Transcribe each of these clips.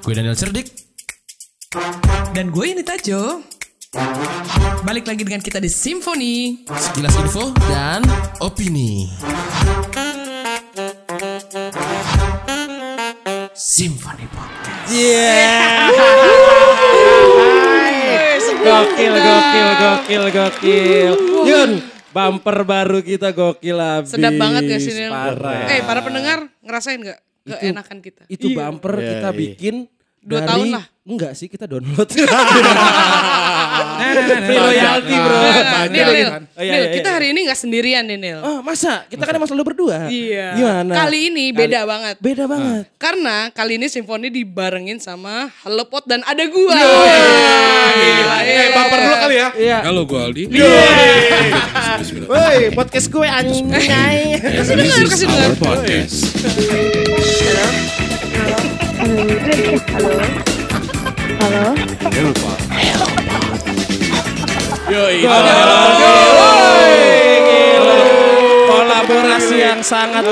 Gue Daniel Cerdik. Dan gue ini Tajo. Balik lagi dengan kita di Simfoni. Sekilas info dan opini. Symphony Podcast. Gokil, gokil, gokil, gokil. Yun, bumper baru kita gokil abis. Sedap banget gak sih Nil? Parah. Eh para pendengar ngerasain gak keenakan kita? Itu bumper Iya, kita iya. bikin Dua dari- tahun lah. Enggak sih, kita download. Free Free royalty, bro. Nah, nah, Banyak Nil, Nil, kan. Oh, iya, Nil, iya, kita iya. hari ini gak sendirian nih Nil. Oh, masa? Kita kan emang selalu berdua. Iya. Gimana? Kali ini beda banget. Beda banget. Karena kali ini simfoni dibarengin sama Halo Pot dan ada gua. Gila, eh bumper dulu kali ya. Iya. Halo, gue Aldi. Woi, podcast gue anjay. Kasih dengar, kasih dengar. Podcast. Halo. Yoi. Kolaborasi yang sangat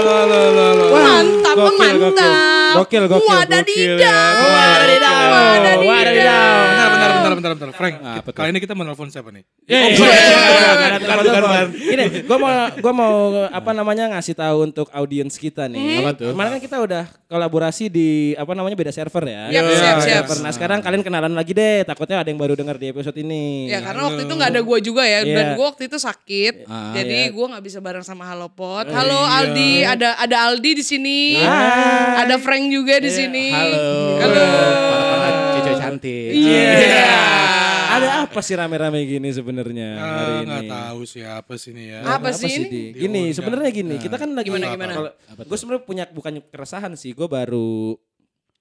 Mantap, mantap. Gokil, gokil, Wadadidaw. Wadadidaw. Wadadidaw. Bentar, bentar, bentar, bentar, bentar. Frank, Ah, kita- kali ini kita menelpon siapa nih? Iya, bukan, bukan, bukan. Gini, gue mau gua mau apa namanya ngasih tahu untuk audiens kita nih. Apa tuh? Kemarin kan kita udah kolaborasi di apa namanya beda server ya. Beda siap, siap. server. Nah sekarang kalian kenalan lagi deh. Takutnya ada yang baru dengar di episode ini. Ya karena waktu itu gak ada gua juga ya Iya. dan gua waktu itu sakit. Ah, jadi iya. gua nggak bisa bareng sama Halo Pot. Halo Aldi, ada ada Aldi di sini. Ada Frank juga di sini. Halo. Halo. Para cewek cantik. Iya. Ada apa sih rame-rame gini sebenarnya hari Ah, ini? Nggak tahu siapa sih ini ya. Apa sih ini? Di? Gini, sebenarnya gini, kita kan lagi Gimana, gimana? Gue sebenarnya punya bukan keresahan sih, gue baru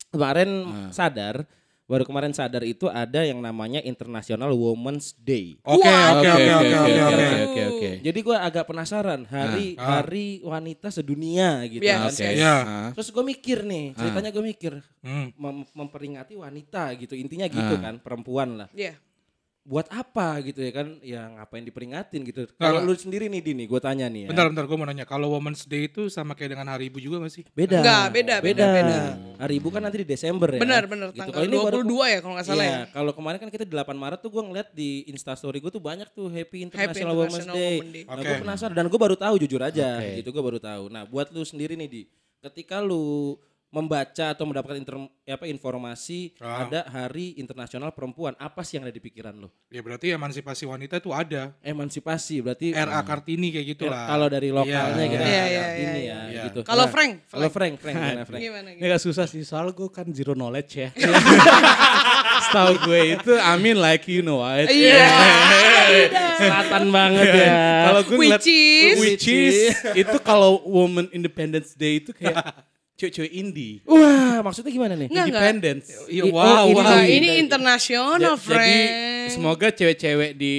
kemarin sadar, baru kemarin sadar itu ada yang namanya International Women's Day. Oke, oke, oke, oke, oke, oke. Jadi gue agak penasaran hari Ah. hari wanita sedunia gitu Iya, kan. oke. Ya. Terus gue mikir nih, ceritanya gue mikir Hmm. mem- memperingati wanita gitu, intinya gitu kan, perempuan lah. Iya. Buat apa gitu ya kan? Ya ngapain diperingatin gitu. Nggak, Kalau nggak. lu sendiri nih Dini, gue tanya nih ya. Bentar, bentar, gue mau nanya. Kalau Women's Day itu sama kayak dengan Hari Ibu juga gak sih? Beda. Enggak, beda, beda, beda. Hari Ibu kan nanti di Desember ya. Benar, benar. Gitu. Tanggal ini baru- 22 ya kalau nggak salah Iya, ya. kalau kemarin kan kita di 8 Maret tuh gue ngeliat di Instastory gue tuh banyak tuh Happy International, Women's International Day. Women's Day. Nah, Oke. gue penasaran dan gue baru tahu jujur aja, Oke. gitu gue baru tahu. Nah, buat lu sendiri nih di, ketika lu membaca atau mendapatkan inter- apa informasi Ah. ada Hari Internasional Perempuan, apa sih yang ada di pikiran lu? Ya berarti emansipasi wanita itu ada. Emansipasi berarti RA Kartini kayak gitu Ya, lah. kalau dari lokalnya Iya. kita Iya, ada iya, ini iya, ya, iya. gitu. Kalau Nah, Frank, kalau Frank. Frank, Frank gimana Frank? Gimana? Ini gimana? gak susah sih, soal gue kan zero knowledge ya. Setahu gue itu, I mean like you know it. Iya. Selatan banget ya. Kalau gue ngeliat, Which is? which is, itu kalau Women Independence Day itu kayak cewek-cewek indie. Wah, maksudnya gimana nih? Independence. Iya, Oh, wow, ini wow. Iya. ini internasional, Ja- friend. Jadi semoga cewek-cewek di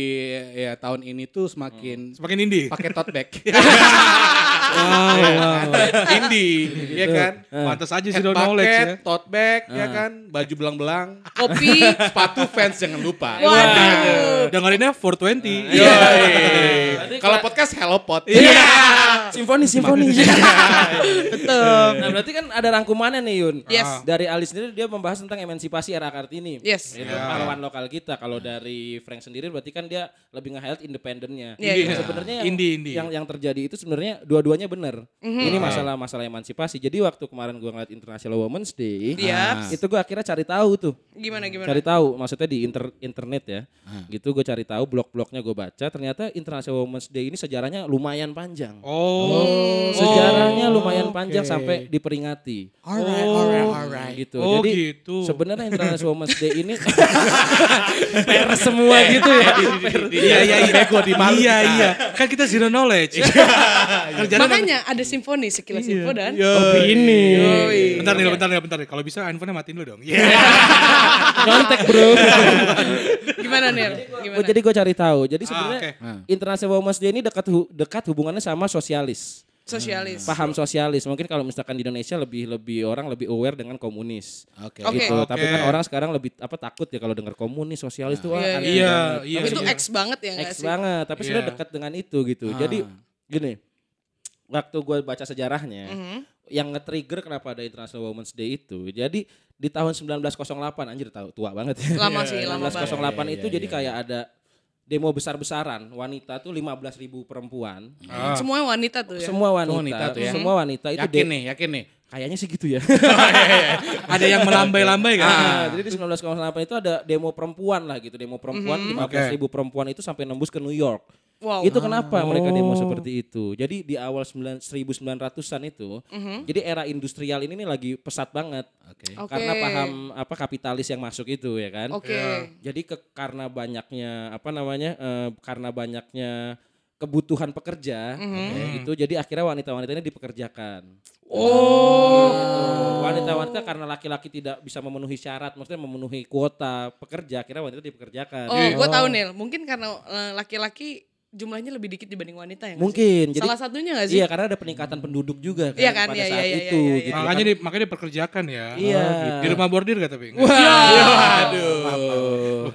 ya tahun ini tuh semakin Semakin indie. pakai tote bag. Wow, wow. indie, ya kan? Pantas aja sih knowledge ya. tote bag, ya kan? Baju belang-belang. Kopi. Sepatu fans jangan lupa. Waduh. Dengerinnya 420. Yoi. Kalau podcast Hello Pot. Simfoni, simfoni. Betul. nah, berarti kan ada rangkumannya nih Yun. Yes. Dari Ali sendiri dia membahas tentang emansipasi era Kartini. Yes. Itu pahlawan lokal kita. Kalau dari Frank sendiri berarti kan dia lebih nge-highlight independennya. Iya, Nah, iya. Sebenarnya yang, Indie, indie. yang yang terjadi itu sebenarnya dua-duanya benar. Mhm. Ini masalah masalah emansipasi. Jadi waktu kemarin gua ngeliat International Women's Day, Iya. itu gua akhirnya cari tahu tuh. Gimana gimana? Cari tahu, maksudnya di inter- internet ya. Gitu gue cari tahu blog-blognya gue baca. Ternyata International Women's Day ini sejarahnya lumayan panjang. Oh. Sejarahnya lumayan panjang sampai diperingati. Alright, alright, alright. Gitu. Oh, Jadi gitu. sebenarnya International Women's Day ini per semua gitu ya. Iya, iya, iya. Bego di malu Iya, iya. Kan kita zero knowledge. Makanya ada simfoni sekilas info dan Opini. Bentar nih, bentar nih, bentar nih. Kalau bisa handphonenya matiin dulu dong. Iya. Kontak bro. gimana nih? Gimana? Oh, jadi gue cari tahu. Jadi Ah, sebenarnya oke. International Women's Day ini dekat dekat hubungannya sama sosialis. Sosialis. Paham sosialis. Mungkin kalau misalkan di Indonesia lebih lebih orang lebih aware dengan komunis. Oke. Oke. gitu. Tapi Oke. kan orang sekarang lebih apa takut ya kalau dengar komunis, sosialis tuh wah, Iya, aneh iya. banget. Iya, Tapi itu iya. X banget ya X sih? banget, tapi sudah Iya. dekat dengan itu gitu. Jadi gini, waktu gue baca sejarahnya, Mhm. yang nge-trigger kenapa ada International Women's Day itu. Jadi di tahun 1908 anjir tahu tua banget ya. Lama sih, lama banget. 1908 itu jadi kayak ada demo besar-besaran wanita tuh 15.000 ribu perempuan. Semua wanita tuh ya. Semua wanita, Semua wanita tuh ya. semua wanita itu Yakin nih, yakin nih. Kayaknya sih gitu ya. Ada yang melambai-lambai kan? Ah, jadi di 1908 itu ada demo perempuan lah gitu, demo perempuan Mhm. 15.000 ribu perempuan itu sampai nembus ke New York. Wow. Itu kenapa mereka demo Oh. seperti itu? Jadi di awal 9 1900-an itu, jadi era industrial ini nih lagi pesat banget. Oke. Mhm. Oke. Karena paham apa kapitalis yang masuk itu ya kan. Oke. Jadi ke, karena banyaknya apa namanya? eh, karena banyaknya kebutuhan pekerja Mhm. gitu. Jadi akhirnya wanita-wanita ini dipekerjakan. Oh. Wanita-wanita karena laki-laki tidak bisa memenuhi syarat, maksudnya memenuhi kuota pekerja, akhirnya wanita dipekerjakan. Oh, gue tahu Nil. Mungkin karena eh, laki-laki jumlahnya lebih dikit dibanding wanita ya. Mungkin. Jadi Salah satunya gak sih? Iya, karena ada peningkatan penduduk juga kan Iya kan, pada iya, saat iya, iya, itu iya, iya. gitu Makanya kan. di, makanya diperkerjakan ya. Iya. Di rumah bordir gak tapi? Waduh.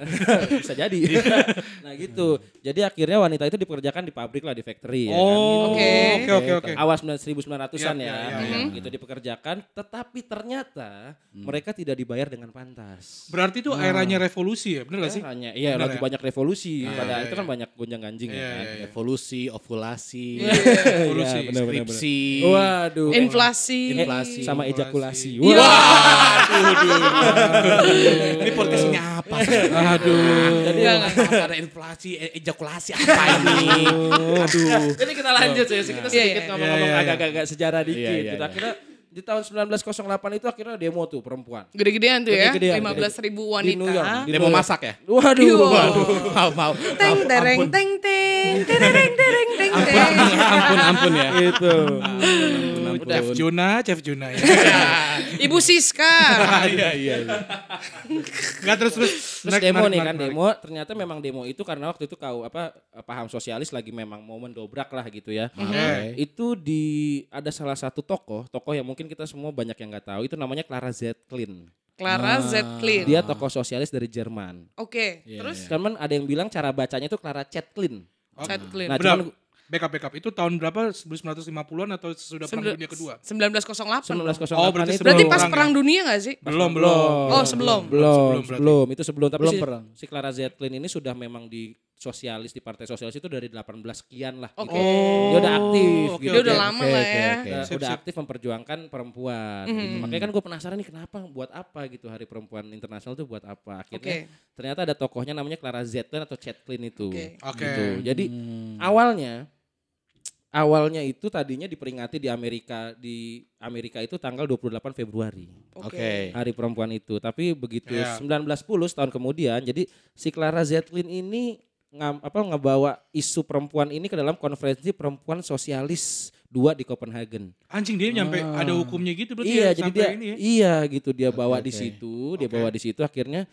Bisa jadi. nah gitu. Jadi akhirnya wanita itu dipekerjakan di pabrik lah, di factory ya kan. Oh, Oke. oke oke oke. Awal 1900-an Iya, ya, iya, iya, iya. gitu dipekerjakan, tetapi ternyata mereka tidak dibayar dengan pantas. Berarti itu eranya revolusi ya, bener gak sih? Hanya, iya Benar lagi ya? banyak revolusi. Iya, Pada iya, itu kan iya. banyak gonjang ganjing Iya, ya kan. iya, iya. Evolusi, ovulasi. Iya, benar, benar, benar. skripsi. Waduh. Inflasi. Inflasi. sama ejakulasi. Iya. Ini podcast ini apa? Aduh. Jadi ada inflasi, e- ejakulasi apa ini? Aduh. Jadi kita lanjut ya, kita Iya, sedikit iya. ngomong-ngomong Iya, iya, iya. agak-agak sejarah dikit. Iya, iya, gitu. iya. Akhirnya di tahun 1908 itu akhirnya demo tuh perempuan. Gede-gedean tuh ya. Gede-gedean, 15 ribu Di wanita. New York. Di Demo New York. masak ya? Waduh. Iya. Waduh. Mau, mau. Teng tereng teng teng tereng tereng teng teng. Ampun, ampun ya. Itu. Chef Juna, Chef Juna ya. Ibu Siska. Iya, iya. iya. Enggak terus terus. Terus Menarik, demo menarik, nih kan menarik, demo ternyata memang demo itu karena waktu itu kau apa paham sosialis lagi memang mau mendobrak lah gitu ya. Oke. Itu di ada salah satu tokoh, tokoh yang mungkin kita semua banyak yang nggak tahu itu namanya Clara Zetkin. Clara Zetkin. Dia tokoh sosialis dari Jerman. Oke. Terus Cuman ada yang bilang cara bacanya itu Clara Zetkin. Zetkin. Nah, Benar. cuman Backup backup itu tahun berapa? 1950-an atau sesudah Perang Dunia Kedua? 1908. 1908 Oh, berarti itu Berarti pas perang perang ya? dunia gak sih? Belum, belum. Oh, sebelum. belum Sebelum sebelum, berarti. itu sebelum tapi Belum si, perang. si Clara Zetkin ini sudah memang di sosialis di partai sosialis itu dari 18 sekian lah Oke. gitu. dia udah aktif oke, gitu. Dia udah oke, lama oke, lah ya. oke. Udah, Sip, udah sip. aktif memperjuangkan perempuan gitu. makanya kan gue penasaran nih kenapa buat apa gitu hari perempuan internasional tuh buat apa akhirnya Oke. ternyata ada tokohnya namanya Clara Zetkin atau Zetkin itu Oke. Oke. gitu. jadi awalnya awalnya itu tadinya diperingati di Amerika di Amerika itu tanggal 28 Februari Oke. hari perempuan itu. Tapi begitu Iya. 1910 tahun kemudian, jadi si Clara Zetkin ini ngam, apa ngebawa isu perempuan ini ke dalam konferensi perempuan sosialis dua di Copenhagen. Anjing dia nyampe ada hukumnya gitu berarti iya, ya jadi sampai dia ini ya. iya gitu dia bawa di oke. situ, dia bawa di situ akhirnya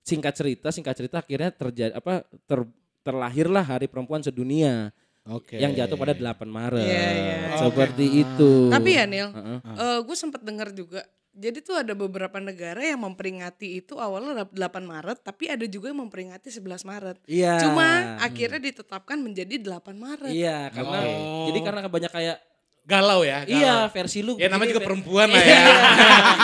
singkat cerita, singkat cerita akhirnya terjadi apa ter, terlahirlah Hari Perempuan Sedunia Oke. yang jatuh pada 8 Maret. Iya, iya. Seperti itu. Tapi ya Nil, Heeh. gue sempat dengar juga. Jadi tuh ada beberapa negara yang memperingati itu awalnya 8 Maret, tapi ada juga yang memperingati 11 Maret. Iya. Cuma akhirnya ditetapkan menjadi 8 Maret. Iya, karena Oke. jadi karena banyak kayak Galau ya. galau. Iya, versi lu. Ya namanya begini, juga Fer. perempuan lah ya.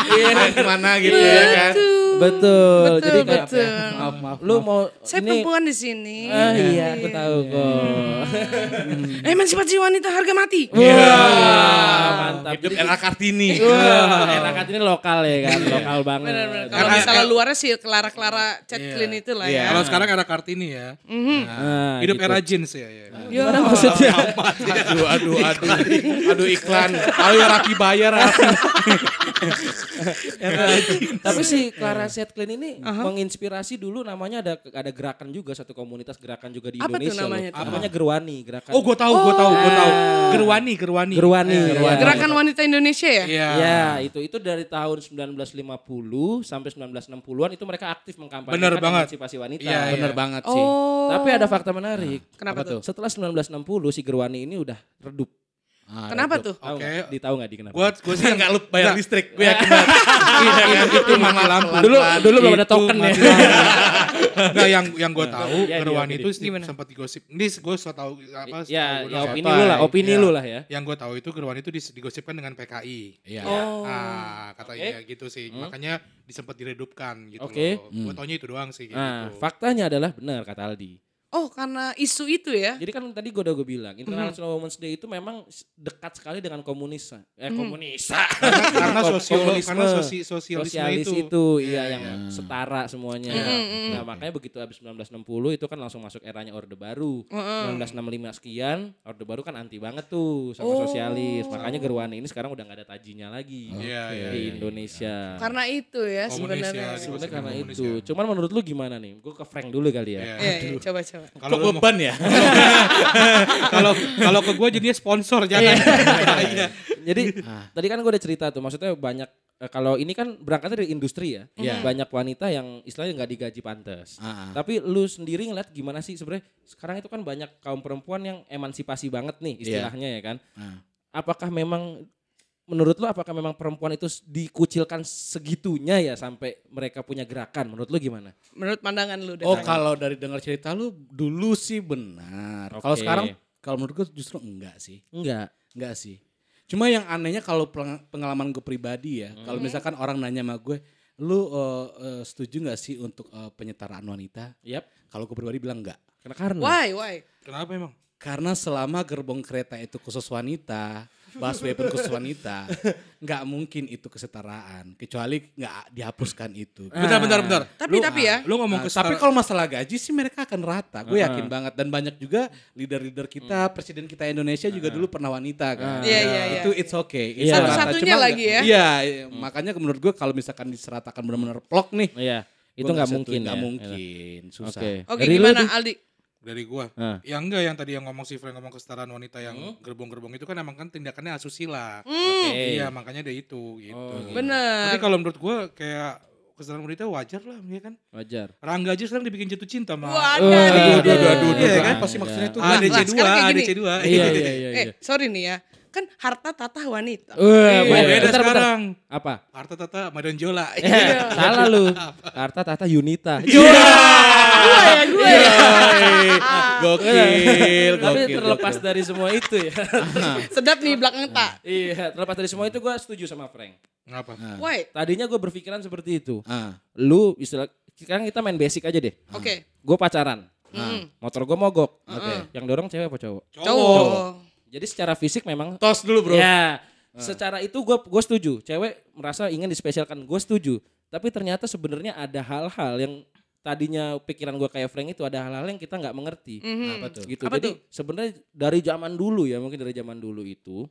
Iya. Gimana gitu ya kan. Betul. Betul, Jadi kayak betul. Maaf, maaf. lu mau Saya ini perempuan di sini. Ah, iya, aku tahu kok. Emansipasi wanita harga mati. Wah, mantap. Hidup Jadi- era Kartini. Wah, enakan ini lokal ya kan, lokal banget. Kalau misalnya luarnya sih Clara-Clara Chatclin itu lah Iya. ya. Kalau sekarang era Kartini ya. Nah, Hidup gitu. era jeans ya. ya. Gimana maksudnya? aduh, aduh, aduh. Aduh iklan. Ayo rapi bayar. Rapi. Tapi si Clara Zetkin ini menginspirasi dulu namanya ada ada gerakan juga satu komunitas gerakan juga di Apa tuh Indonesia. namanya loh. tuh? Namanya Gerwani, gerakan. Oh, gue tahu, gue tahu, gue tahu. Gerwani, Gerwani. Gerwani. Eh, ya. Gerakan wanita Indonesia ya? Iya. Ya, itu itu dari tahun 1950 sampai 1960-an itu mereka aktif mengkampanyekan Bener banget. emansipasi wanita. Iya, iya. Bener banget sih. Oh. Tapi ada fakta menarik. Kenapa tuh? Setelah 1960 si Gerwani ini udah redup. Ah, Kenapa tuh? Oke. nggak? Ditahu nggak di kenapa? Gue gue sih Enggak lu bayar Nggak. listrik. Gue yakin banget. itu, itu mati lampu. Dulu dulu belum ada token ya. Nah, yang yang gue tahu Ya, Gerwan dia, itu sempat digosip. Ini gue so tahu apa? Ya, ya gua opini lu lah, opini Ya. lu lah ya. Yang gue tahu itu Gerwan itu digosipkan dengan PKI. Iya. Oh. Ah, katanya gitu sih. Makanya disempat diredupkan gitu Oke. loh. Gue taunya itu doang sih gitu. Nah, faktanya adalah benar kata Aldi. Oh, karena isu itu ya. Jadi kan tadi gue udah gue bilang, International Women's Day itu memang dekat sekali dengan komunis. Eh, komunis. karena karena Kom- sosial komunisme. karena sosi, sosialisme Sosialis itu. itu, iya yang setara semuanya. Nah, makanya begitu habis 1960 itu kan langsung masuk eranya Orde Baru. 1965 sekian, Orde Baru kan anti banget tuh sama Oh. sosialis. Makanya Gerwani ini sekarang udah nggak ada tajinya lagi Iya, iya, di iya. Indonesia. Karena itu ya sebenarnya. ya, Sebenarnya karena Komunis itu. ya. Cuman menurut lu gimana nih? Gue ke Frank dulu kali ya. Iya. Iya, iya, coba coba. Kalau Kok beban ya? kalau kalau ke gue jadinya sponsor jangan. Iya. Jadi tadi kan gue udah cerita tuh, maksudnya banyak eh, kalau ini kan berangkatnya dari industri ya, Iya. banyak wanita yang istilahnya nggak digaji pantas. Ah, ah. Tapi lu sendiri ngeliat gimana sih sebenarnya sekarang itu kan banyak kaum perempuan yang emansipasi banget nih istilahnya ya kan. Ah. Apakah memang menurut lu apakah memang perempuan itu dikucilkan segitunya ya sampai mereka punya gerakan? Menurut lu gimana? Menurut pandangan lu deh. Oh kalau dari dengar cerita lu dulu sih benar. Kalau Oke. sekarang kalau menurut gue justru enggak sih. Enggak. Enggak sih. Cuma yang anehnya kalau peng- pengalaman gue pribadi ya, kalau misalkan orang nanya sama gue, lu eh, eh, setuju nggak sih untuk eh, penyetaraan wanita? Yap. Kalau gue pribadi bilang enggak. Karena karena Why, why? Kenapa emang? Karena selama gerbong kereta itu khusus wanita, busway pun khusus wanita, nggak mungkin itu kesetaraan. Kecuali nggak dihapuskan itu. Bentar bentar bentar. Tapi tapi ya. Lu ngomong Nah, ke tapi kalau masalah gaji sih mereka akan rata. Gue yakin banget dan banyak juga leader-leader kita, presiden kita Indonesia juga dulu pernah wanita kan. Iya, iya, iya. Itu it's okay. It's rata. Satu-satunya Cuma lagi ya. Iya, iya. makanya menurut gue kalau misalkan diseratakan benar-benar plok nih, Iya. Itu nggak mungkin Nggak ya. mungkin, susah. Oke. Oke, Dari lu, gimana Di? Aldi? Dari gua. Ah. Ya enggak yang tadi yang ngomong si Frank ngomong kesetaraan wanita yang gerbong-gerbong itu kan emang kan tindakannya asusila. Oke. Iya, makanya ada itu gitu. Oh, gitu. Bener. Tapi kalau menurut gua kayak kesetaraan wanita wajar lah, ya kan? Wajar. Rangga aja sekarang dibikin jatuh cinta mah. Waduh. Aduh, aduh, aduh, aduh, aduh, Iya aduh. kan? Pasti maksudnya itu Nah, ADC nah, 2, sekarang kayak gini. ADC 2. Iya, iya, iya. Eh, sorry nih ya. Kan harta tata wanita. Wah, Iya, beda, sekarang. Apa? Harta tata Madan Jola. Eh, salah lu. Harta Tata Yunita. gue ya, gue ya. Gokil, Tapi terlepas dari semua itu ya. Sedap nih belakang tak. iya, terlepas dari semua itu gue setuju sama Frank. Ngapa? Why? Tadinya gue berpikiran seperti itu. Ah, Lu istilah sekarang kita main basic aja deh. Oke. Gue pacaran. Hmm. Motor gue mogok. Yang dorong cewek apa cowok? Cowok. Jadi secara fisik memang tos dulu bro. Ya, secara itu gue gue setuju. Cewek merasa ingin dispesialkan, gue setuju. Tapi ternyata sebenarnya ada hal-hal yang tadinya pikiran gue kayak Frank itu ada hal-hal yang kita nggak mengerti. Apa tuh? Gitu. Apa Jadi sebenarnya dari zaman dulu ya, mungkin dari zaman dulu itu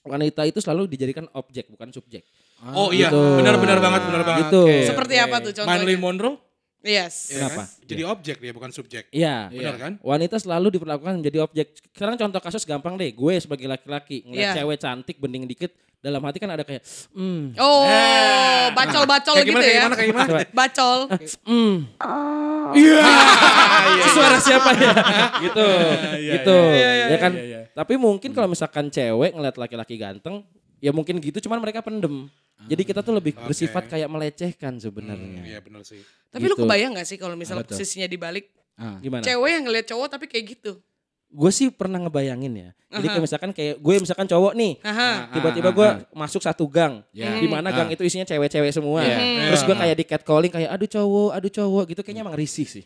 wanita itu selalu dijadikan objek bukan subjek. Oh iya, Gitu. benar-benar banget, benar banget. Gitu. Oke. Seperti apa tuh contohnya? Marilyn Monroe? Yes. Kenapa? Jadi objek dia bukan subjek. Iya. Benar kan? Wanita selalu diperlakukan menjadi objek. Sekarang contoh kasus gampang deh. Gue sebagai laki-laki ngeliat Iya. cewek cantik bening dikit, dalam hati kan ada kayak, hmm, Oh, bacol-bacol Kayak gitu gimana, kayak ya. gimana, kayak gimana? Bacol. hmm. Itu suara siapa ya? gitu. gitu. ya kan? Tapi mungkin kalau misalkan cewek ngeliat laki-laki ganteng, ya mungkin gitu cuman mereka pendem. Jadi kita tuh lebih bersifat kayak melecehkan sebenarnya. Iya benar sih. Tapi lu Gitu. kebayang gak sih kalau misalnya posisinya dibalik? Ah. Gimana? Cewek yang ngeliat cowok tapi kayak gitu. Gue sih pernah ngebayangin ya. Jadi kayak misalkan kayak gue misalkan cowok nih, Aha. tiba-tiba gue masuk satu gang, Ya. di mana gang itu isinya cewek-cewek semua. Iya. Terus gue kayak di catcalling kayak aduh cowok, aduh cowok gitu kayaknya emang risih sih.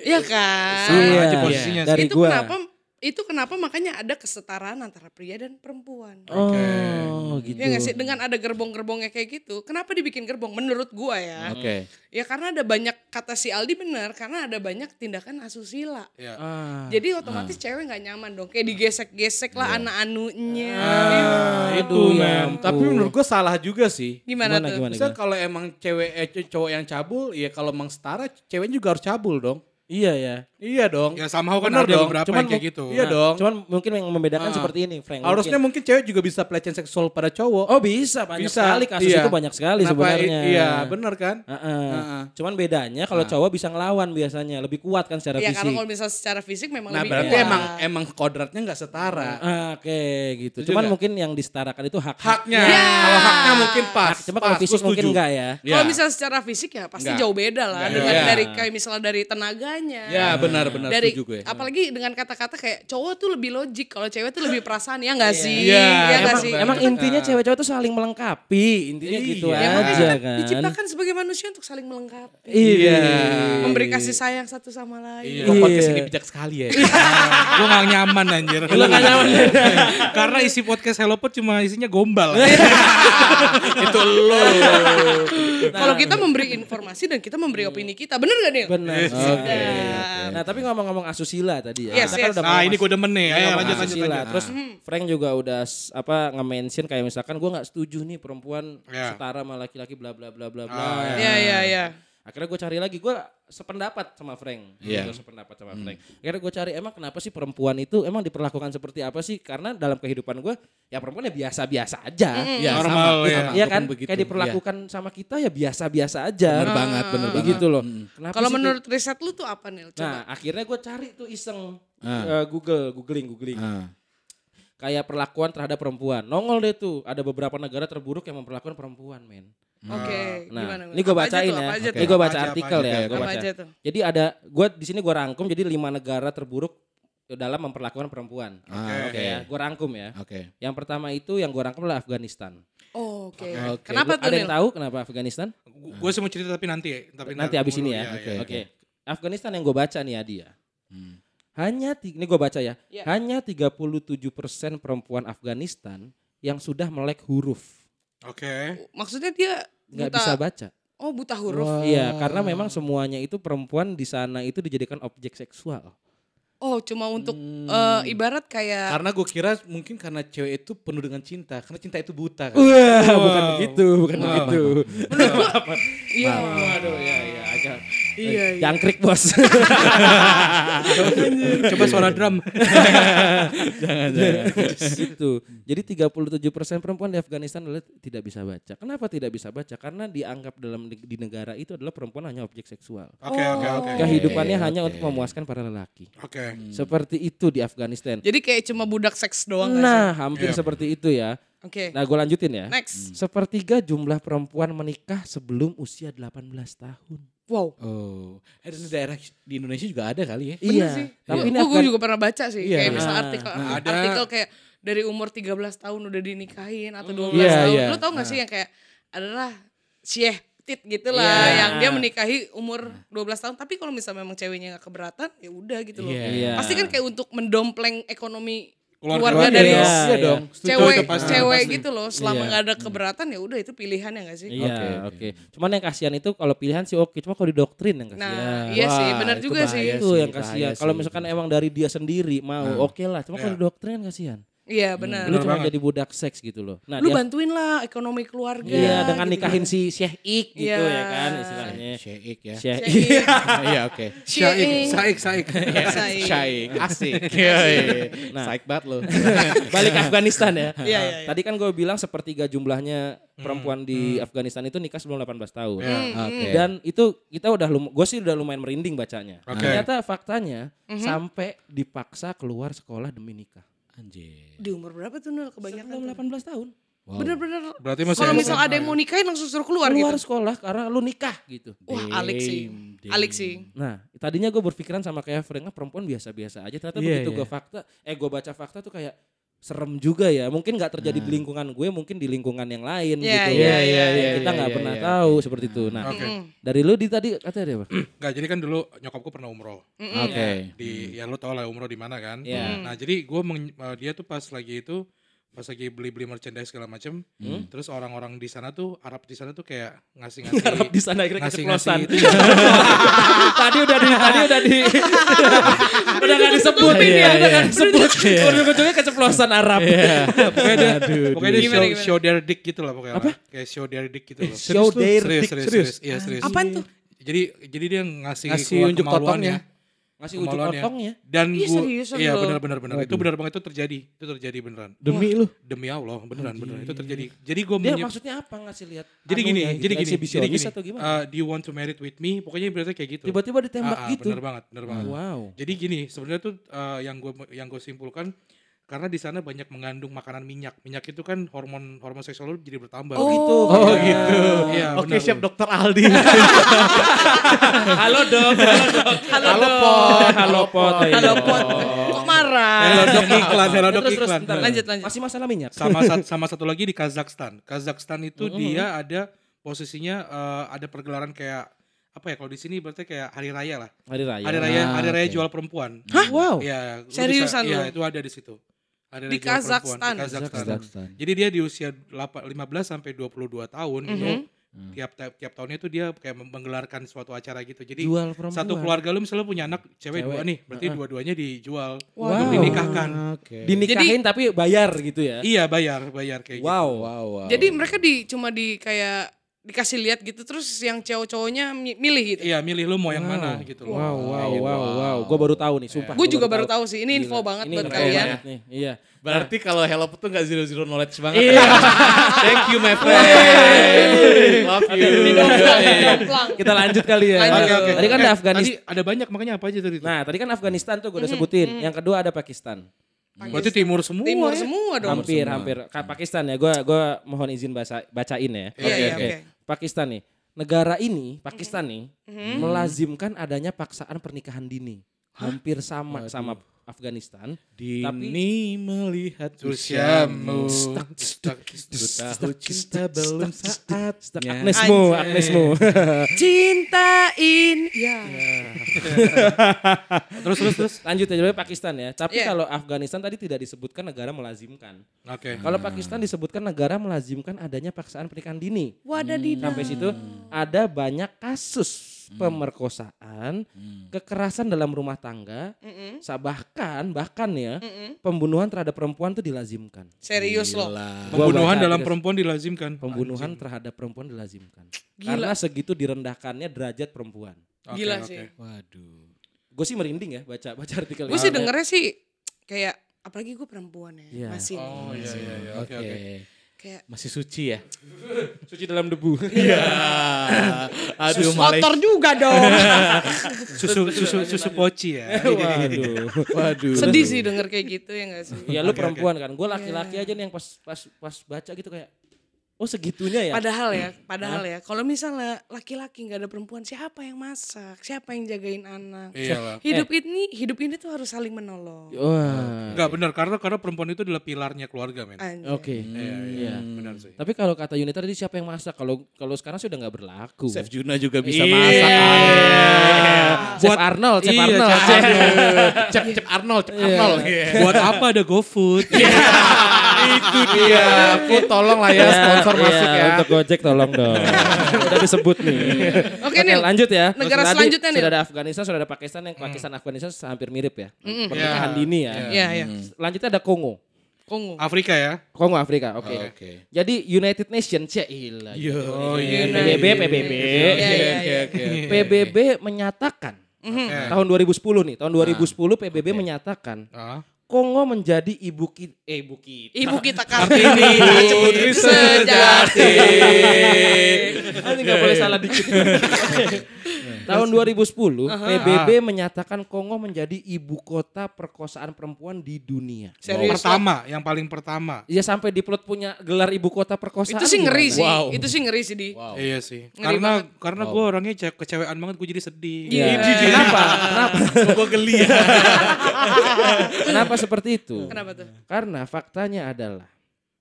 Iya kan? Sama aja posisinya dari itu gua. kenapa itu kenapa makanya ada kesetaraan antara pria dan perempuan. Oh, gitu. Ya nggak sih dengan ada gerbong-gerbongnya kayak gitu. Kenapa dibikin gerbong? Menurut gua ya. Oke. Ya karena ada banyak kata si Aldi benar karena ada banyak tindakan asusila. Iya. Ah. Jadi otomatis cewek nggak nyaman dong. Kayak digesek-gesek lah anak-anunya. Ah, itu Aduh, ya mem. Tapi menurut gue salah juga sih. Gimana, Gimana, tuh? gimana? Misal kalau emang cewek eh, cowok yang cabul, ya kalau emang setara, ceweknya juga harus cabul dong. Iya ya. Iya dong. Ya somehow kan Bener ada dong. beberapa Cuman yang kayak gitu. Iya dong. Cuman mungkin yang membedakan Ah. seperti ini, Frank. Harusnya Mungkin. mungkin cewek juga bisa pelecehan seksual pada cowok. Oh bisa, banyak Bisa, sekali kasus iya. itu banyak sekali Kenapa i- sebenarnya. Iya, bener kan? Heeh. Heeh. Cuman bedanya kalau cowok bisa ngelawan biasanya, lebih kuat kan secara Ya fisik. karena kalau misalnya secara fisik memang Nah, lebih berarti kuat. emang emang kodratnya nggak setara. Ah, Oke gitu. Setuju Cuman nggak? mungkin yang disetarakan itu hak Haknya. Ya. Kalau haknya mungkin pas. Cuma pas, kalau fisik mungkin enggak ya. Kalau misalnya secara fisik ya pasti jauh beda lah dengan Iya. dari kayak misalnya dari tenaganya. Ya benar-benar dari setuju gue. apalagi dengan kata-kata kayak cowok tuh lebih logik kalau cewek tuh lebih perasaan ya enggak sih? Iya, ya enggak emang, sih? emang intinya cewek-cewek tuh saling melengkapi, intinya Iya. gitu Ya, aja kita kan. diciptakan sebagai manusia untuk saling melengkapi. Iya. Memberi kasih sayang satu sama lain. Iya. Kok podcast Iya. ini bijak sekali ya. gue gak nyaman anjir. Lu gak nyaman ya? Karena isi podcast Hello Pot cuma isinya gombal. Itu lo. Kalau kita memberi informasi dan kita memberi opini kita, bener gak Nil? Benar. Oke. Nah, tapi ngomong-ngomong asusila tadi ya. Yes, Kita kan yes. udah Nah ini gue demen nih. Ayo lanjut lanjut asusila. lanjut. Terus Frank juga udah apa nge-mention kayak misalkan gue nggak setuju nih perempuan Ya. setara sama laki-laki bla bla bla bla bla. Ah, Iya, iya, iya. Akhirnya gue cari lagi, gue sependapat sama Frank. Iya. Gue sependapat sama Frank. Akhirnya gue cari emang kenapa sih perempuan itu emang diperlakukan seperti apa sih? Karena dalam kehidupan gue ya perempuan ya biasa-biasa aja. Ya, Normal, sama, ya. sama, Iya kan? begitu. Kayak diperlakukan sama kita ya biasa-biasa aja. Bener banget, bener banget. Begitu loh. Kenapa Kalau menurut riset lu tuh apa Nil? Coba. Nah, akhirnya gue cari tuh iseng Ah. eh, Google, googling, googling. Ah. Kayak perlakuan terhadap perempuan. Nongol deh tuh, ada beberapa negara terburuk yang memperlakukan perempuan, men. Oke, Nah, gimana? ini gue bacain tuh, ya. Ini gue baca Apa artikel apa ya, gue baca. Jadi ada, gue di sini gue rangkum jadi lima negara terburuk dalam memperlakukan perempuan. Ah, Oke ya, gue rangkum ya. Oke. Yang pertama itu yang gue rangkum adalah Afghanistan. Oh, Oke. Oke. Kenapa tuh Ada yang tahu kenapa Afghanistan? Gue sih mau cerita tapi nanti ya. Tapi Nanti abis ini ya. iya, Oke. iya. oke. Afghanistan yang gue baca nih Adi ya. Hmm. Hanya ini gue baca ya. Ya. Hanya 37% perempuan Afghanistan yang sudah melek huruf. Oke. Maksudnya dia nggak buta. bisa baca. Oh, buta huruf. Iya, karena memang semuanya itu perempuan di sana itu dijadikan objek seksual. Oh, cuma untuk Hmm. eh, ibarat kayak Karena gue kira mungkin karena cewek itu penuh dengan cinta. Karena cinta itu buta kan. Wah, bukan begitu, bukan begitu. iya. Waduh, ya, ya, agak Iya, iya. jangkrik bos. Coba suara drum. itu. Jadi 37% perempuan di Afghanistan adalah tidak bisa baca. Kenapa tidak bisa baca? Karena dianggap dalam di, negara itu adalah perempuan hanya objek seksual. Oke oke oke. Kehidupannya Oke, hanya oke. untuk memuaskan para lelaki. Oke. Seperti itu di Afghanistan. Jadi kayak cuma budak seks doang Nah, hampir Iya. seperti itu ya. sih? Oke. Nah, gue lanjutin ya. Next. Sepertiga jumlah perempuan menikah sebelum usia 18 tahun. Wow. Oh. Eh dan di daerah di Indonesia juga ada kali ya. iya. sih. Tapi Iya. ini Afgan- juga pernah baca sih. Iya. Kayak misal Nah, artikel ada. artikel kayak dari umur 13 tahun udah dinikahin atau 12 Iya, tahun. iya. Lu tau gak sih yang kayak adalah Syekh Gitu lah Iya. yang dia menikahi umur 12 tahun tapi kalau misalnya memang ceweknya gak keberatan ya udah gitu loh. Iya. Iya. Pasti kan kayak untuk mendompleng ekonomi Keluarga. keluarga, Iya, dari iya, Iya iya. dong. Cewek itu pasti. cewek pasti. gitu loh. Selama Iya. nggak ada keberatan ya udah itu pilihan ya gak sih? Iya, Oke, oke. oke. Cuman yang kasihan itu kalau pilihan sih oke, cuma kalau didoktrin yang kasihan. Nah, iya Wah, sih, benar juga sih. itu yang kasihan. sih Kalau misalkan emang dari dia sendiri mau, oke lah. Cuma kalau Iya. didoktrin kan kasihan. Iya benar. Lu Bener cuma banget. jadi budak seks gitu loh. Nah, Lu dia bantuin lah ekonomi keluarga. Iya, dengan gitu. nikahin si Syekh Ik gitu Iya. ya kan istilahnya. Syaik ya. Syekh Ik. Syekh. Iya oke. Syekh. saik, saik. Syekh. Syaik. Asik. Iya, Nah. Saik banget lo. Balik ke Afghanistan ya. Iya, iya, iya. Tadi kan gue bilang sepertiga jumlahnya perempuan di Afghanistan itu nikah sebelum 18 tahun. Iya. Oke. Dan itu kita udah lum gue sih udah lumayan merinding bacanya. Oke. Ternyata faktanya sampai dipaksa keluar sekolah demi nikah. Anjir. Di umur berapa tuh Nul kebanyakan? Sebelum 18 tahun. Wow. Bener-bener. Berarti masih Kalau misal ada yang mau nikahin langsung suruh keluar, Keluar gitu. sekolah karena lu nikah gitu. Wah, alik sih. Damn. sih. Nah, tadinya gue berpikiran sama kayak Frank, ah, perempuan biasa-biasa aja. Ternyata Iya, begitu iya. gue fakta, eh gue baca fakta tuh kayak serem juga ya. Mungkin nggak terjadi di lingkungan gue, mungkin di lingkungan yang lain Iya, gitu. iya, iya, Yang iya, kita nggak iya, pernah iya. tahu seperti itu. Nah, Oke. dari lu di tadi katanya dia apa? Enggak, jadi kan dulu nyokapku pernah umroh. Oke. Di ya lu tau lah umroh di mana kan. Iya. Nah, jadi gue dia tuh pas lagi itu pas lagi beli-beli merchandise segala macem, terus orang-orang di sana tuh Arab di sana tuh kayak ngasih-ngasih Arab di sana akhirnya ngasih-ngasih keceplosan. itu ya. tadi udah di tadi udah di udah nggak disebut Iya, ini iya. udah nggak disebut. Ujung-ujungnya keceplosan Arab. pokoknya dia, pokoknya dia show, show their dick gitu lah pokoknya. Apa? Kayak show their dick gitu loh. Show their serius, dick. serius, serius? serius. Iya, serius. Apaan tuh? Jadi jadi dia ngasih, Ngasih unjuk kemaluannya. Ngasih ujung kemaluannya. otongnya. Dan Ih, gua seriusan iya benar benar benar. Itu benar banget itu terjadi. Itu terjadi beneran. Demi lu. Demi Allah, beneran beneran itu terjadi. Jadi gue Dia maksudnya apa ngasih lihat? jadi gini, gitu, jadi gini, jadi gini. atau gimana? uh, do you want to marry with me? Pokoknya berarti kayak gitu. Tiba-tiba ditembak Ah, ah, gitu. Bener banget, bener banget. Wow. Jadi gini, sebenarnya tuh uh, yang gue yang gue simpulkan karena di sana banyak mengandung makanan minyak. Minyak itu kan hormon hormon seksual lu jadi bertambah. Oh, gitu. Oh gitu. Iya, Oke benar, siap dokter Aldi. Halo dok, halo dok. Halo, pot, halo pot. Halo pot. Kok marah? Hello dok iklan, hello dok Terus, terus, iklan. bentar. Lanjut, lanjut. Masih masalah minyak. Sama sama satu lagi di Kazakhstan. Kazakhstan itu dia ada posisinya uh, ada pergelaran kayak apa ya kalau di sini berarti kayak hari raya lah. Hari raya. Hari raya, Ah, hari raya oke. jual perempuan. Hah? Wow. Iya, lu bisa- Seriusan Iya, lu? itu ada di situ. Ada Di Kazakhstan? Di Kazakhstan. Kazakhstan. Jadi dia di usia 8, 15 sampai 22 tahun Mhm. itu tiap tiap tiap tahunnya itu dia kayak menggelarkan suatu acara gitu. Jadi satu keluarga lu misalnya punya anak cewek, Cewek. dua nih, berarti dua-duanya dijual Wow. untuk dinikahkan. Oke. Dinikahin tapi bayar gitu ya. Iya, bayar, bayar kayak gitu. Wow. Wow, wow. Jadi mereka di cuma di kayak dikasih lihat gitu terus yang cowok-cowoknya mi- milih gitu. Iya, milih lu mau yang mana gitu loh. Wow, wow, wow, wow. Gue baru tahu nih, sumpah. Gue Gua juga baru tahu sih. Ini info Gila. banget Ini buat info kalian. banget nih. Iya. Berarti kalau Hello tuh gak zero zero knowledge banget. Iya. Thank you my friend. Love you. Kita lanjut kali ya. Lanjut. Oke, oke. Tadi kan Eh, ada Afghanistan. Tadi ada banyak makanya apa aja tadi? Nah, tadi kan Afghanistan tuh gue udah sebutin. Yang kedua ada Pakistan. Berarti timur semua. Timur ya? semua dong. Hampir, hampir. Ka- Pakistan ya. Gue gua mohon izin bahasa bacain ya. Iya, iya, Oke, oke. Pakistan nih. Negara ini, Pakistan nih, melazimkan adanya paksaan pernikahan dini. Hampir sama sama Afghanistan. Dini melihat Usiamu. Tahu cinta belum saatnya. Agnesmu. Agnesmu. Cintain. Ya. terus terus terus. Lanjut ya, jadi Pakistan ya. Tapi Iya. kalau Afghanistan tadi tidak disebutkan negara melazimkan. Oke. Kalau Pakistan disebutkan negara melazimkan adanya paksaan pernikahan dini. Wadadidau. Sampai situ ada banyak kasus pemerkosaan, kekerasan dalam rumah tangga, sa- bahkan bahkan ya Mm-mm. pembunuhan terhadap perempuan itu dilazimkan. Serius loh. Pembunuhan dalam artikel- perempuan dilazimkan. Pembunuhan terhadap perempuan dilazimkan. Gila. Karena segitu direndahkannya derajat perempuan. Oke, Gila sih. Waduh. Gue sih merinding ya baca baca artikel Gue sih dengernya sih kayak apalagi gue perempuan ya. Iya. Masih Oh iya iya iya. Oke Oke. Kayak Masih suci ya? Suci dalam debu. Iya. Aduh Malaysia. kotor juga dong. Susu susu susu poci ya. Waduh. Waduh. Sedih sih denger kayak gitu ya gak sih? Iya lu perempuan kan. Gue laki-laki aja nih yang pas pas pas baca gitu kayak oh segitunya ya. Padahal ya, padahal ya. Kalau misalnya laki-laki nggak ada perempuan, siapa yang masak? Siapa yang jagain anak? Iyalah. Hidup ini, hidup ini tuh harus saling menolong. Wah. Enggak benar karena karena perempuan itu adalah pilarnya keluarga men. Oke. Iya iya Iya. benar sih. Tapi kalau kata Yunita tadi siapa yang masak? Kalau kalau sekarang sudah nggak berlaku. Chef Juna juga bisa Iya. masak. Chef Buat- Arnold, Chef Iya, Arnold. Chef Arnold. Cep Arnold. Buat apa ada GoFood? Itu dia. Food tolong lah ya sponsor Iya, masuk ya. Untuk Gojek tolong dong. Udah disebut nih. Oke, Nil. lanjut ya. Negara selanjutnya, Nil. Sudah ada Afghanistan, sudah ada Pakistan. Yang Pakistan, Afghanistan hampir mirip ya. Pernikahan Iya. dini ya. Iya, iya. Lanjutnya ada Kongo. Kongo. Afrika ya. Kongo Afrika, oke. Oke. Jadi United Nations, ya ilah. Oh iya. PBB, PBB. Iya, iya, iya. PBB menyatakan Oke. tahun 2010 nih, tahun 2010 PBB menyatakan Ah. Kongo menjadi ibu kita, eh ibu kita. Ibu kita Kartini. Putri Sejati. Ini nggak boleh salah dikit. Tahun 2010 PBB menyatakan Kongo menjadi ibu kota perkosaan perempuan di dunia. Serius. Pertama, yang paling pertama. Ya sampai diplot punya gelar ibu kota perkosaan. Itu sih ngeri gimana? sih. Wow. Itu sih ngeri sih di. Iya sih. Ngeri karena banget. karena gue orangnya ce- kecewean banget gue jadi sedih. Iya. Iya. Kenapa? Kenapa? Gue geli ya. Kenapa seperti itu? Kenapa tuh? Karena faktanya adalah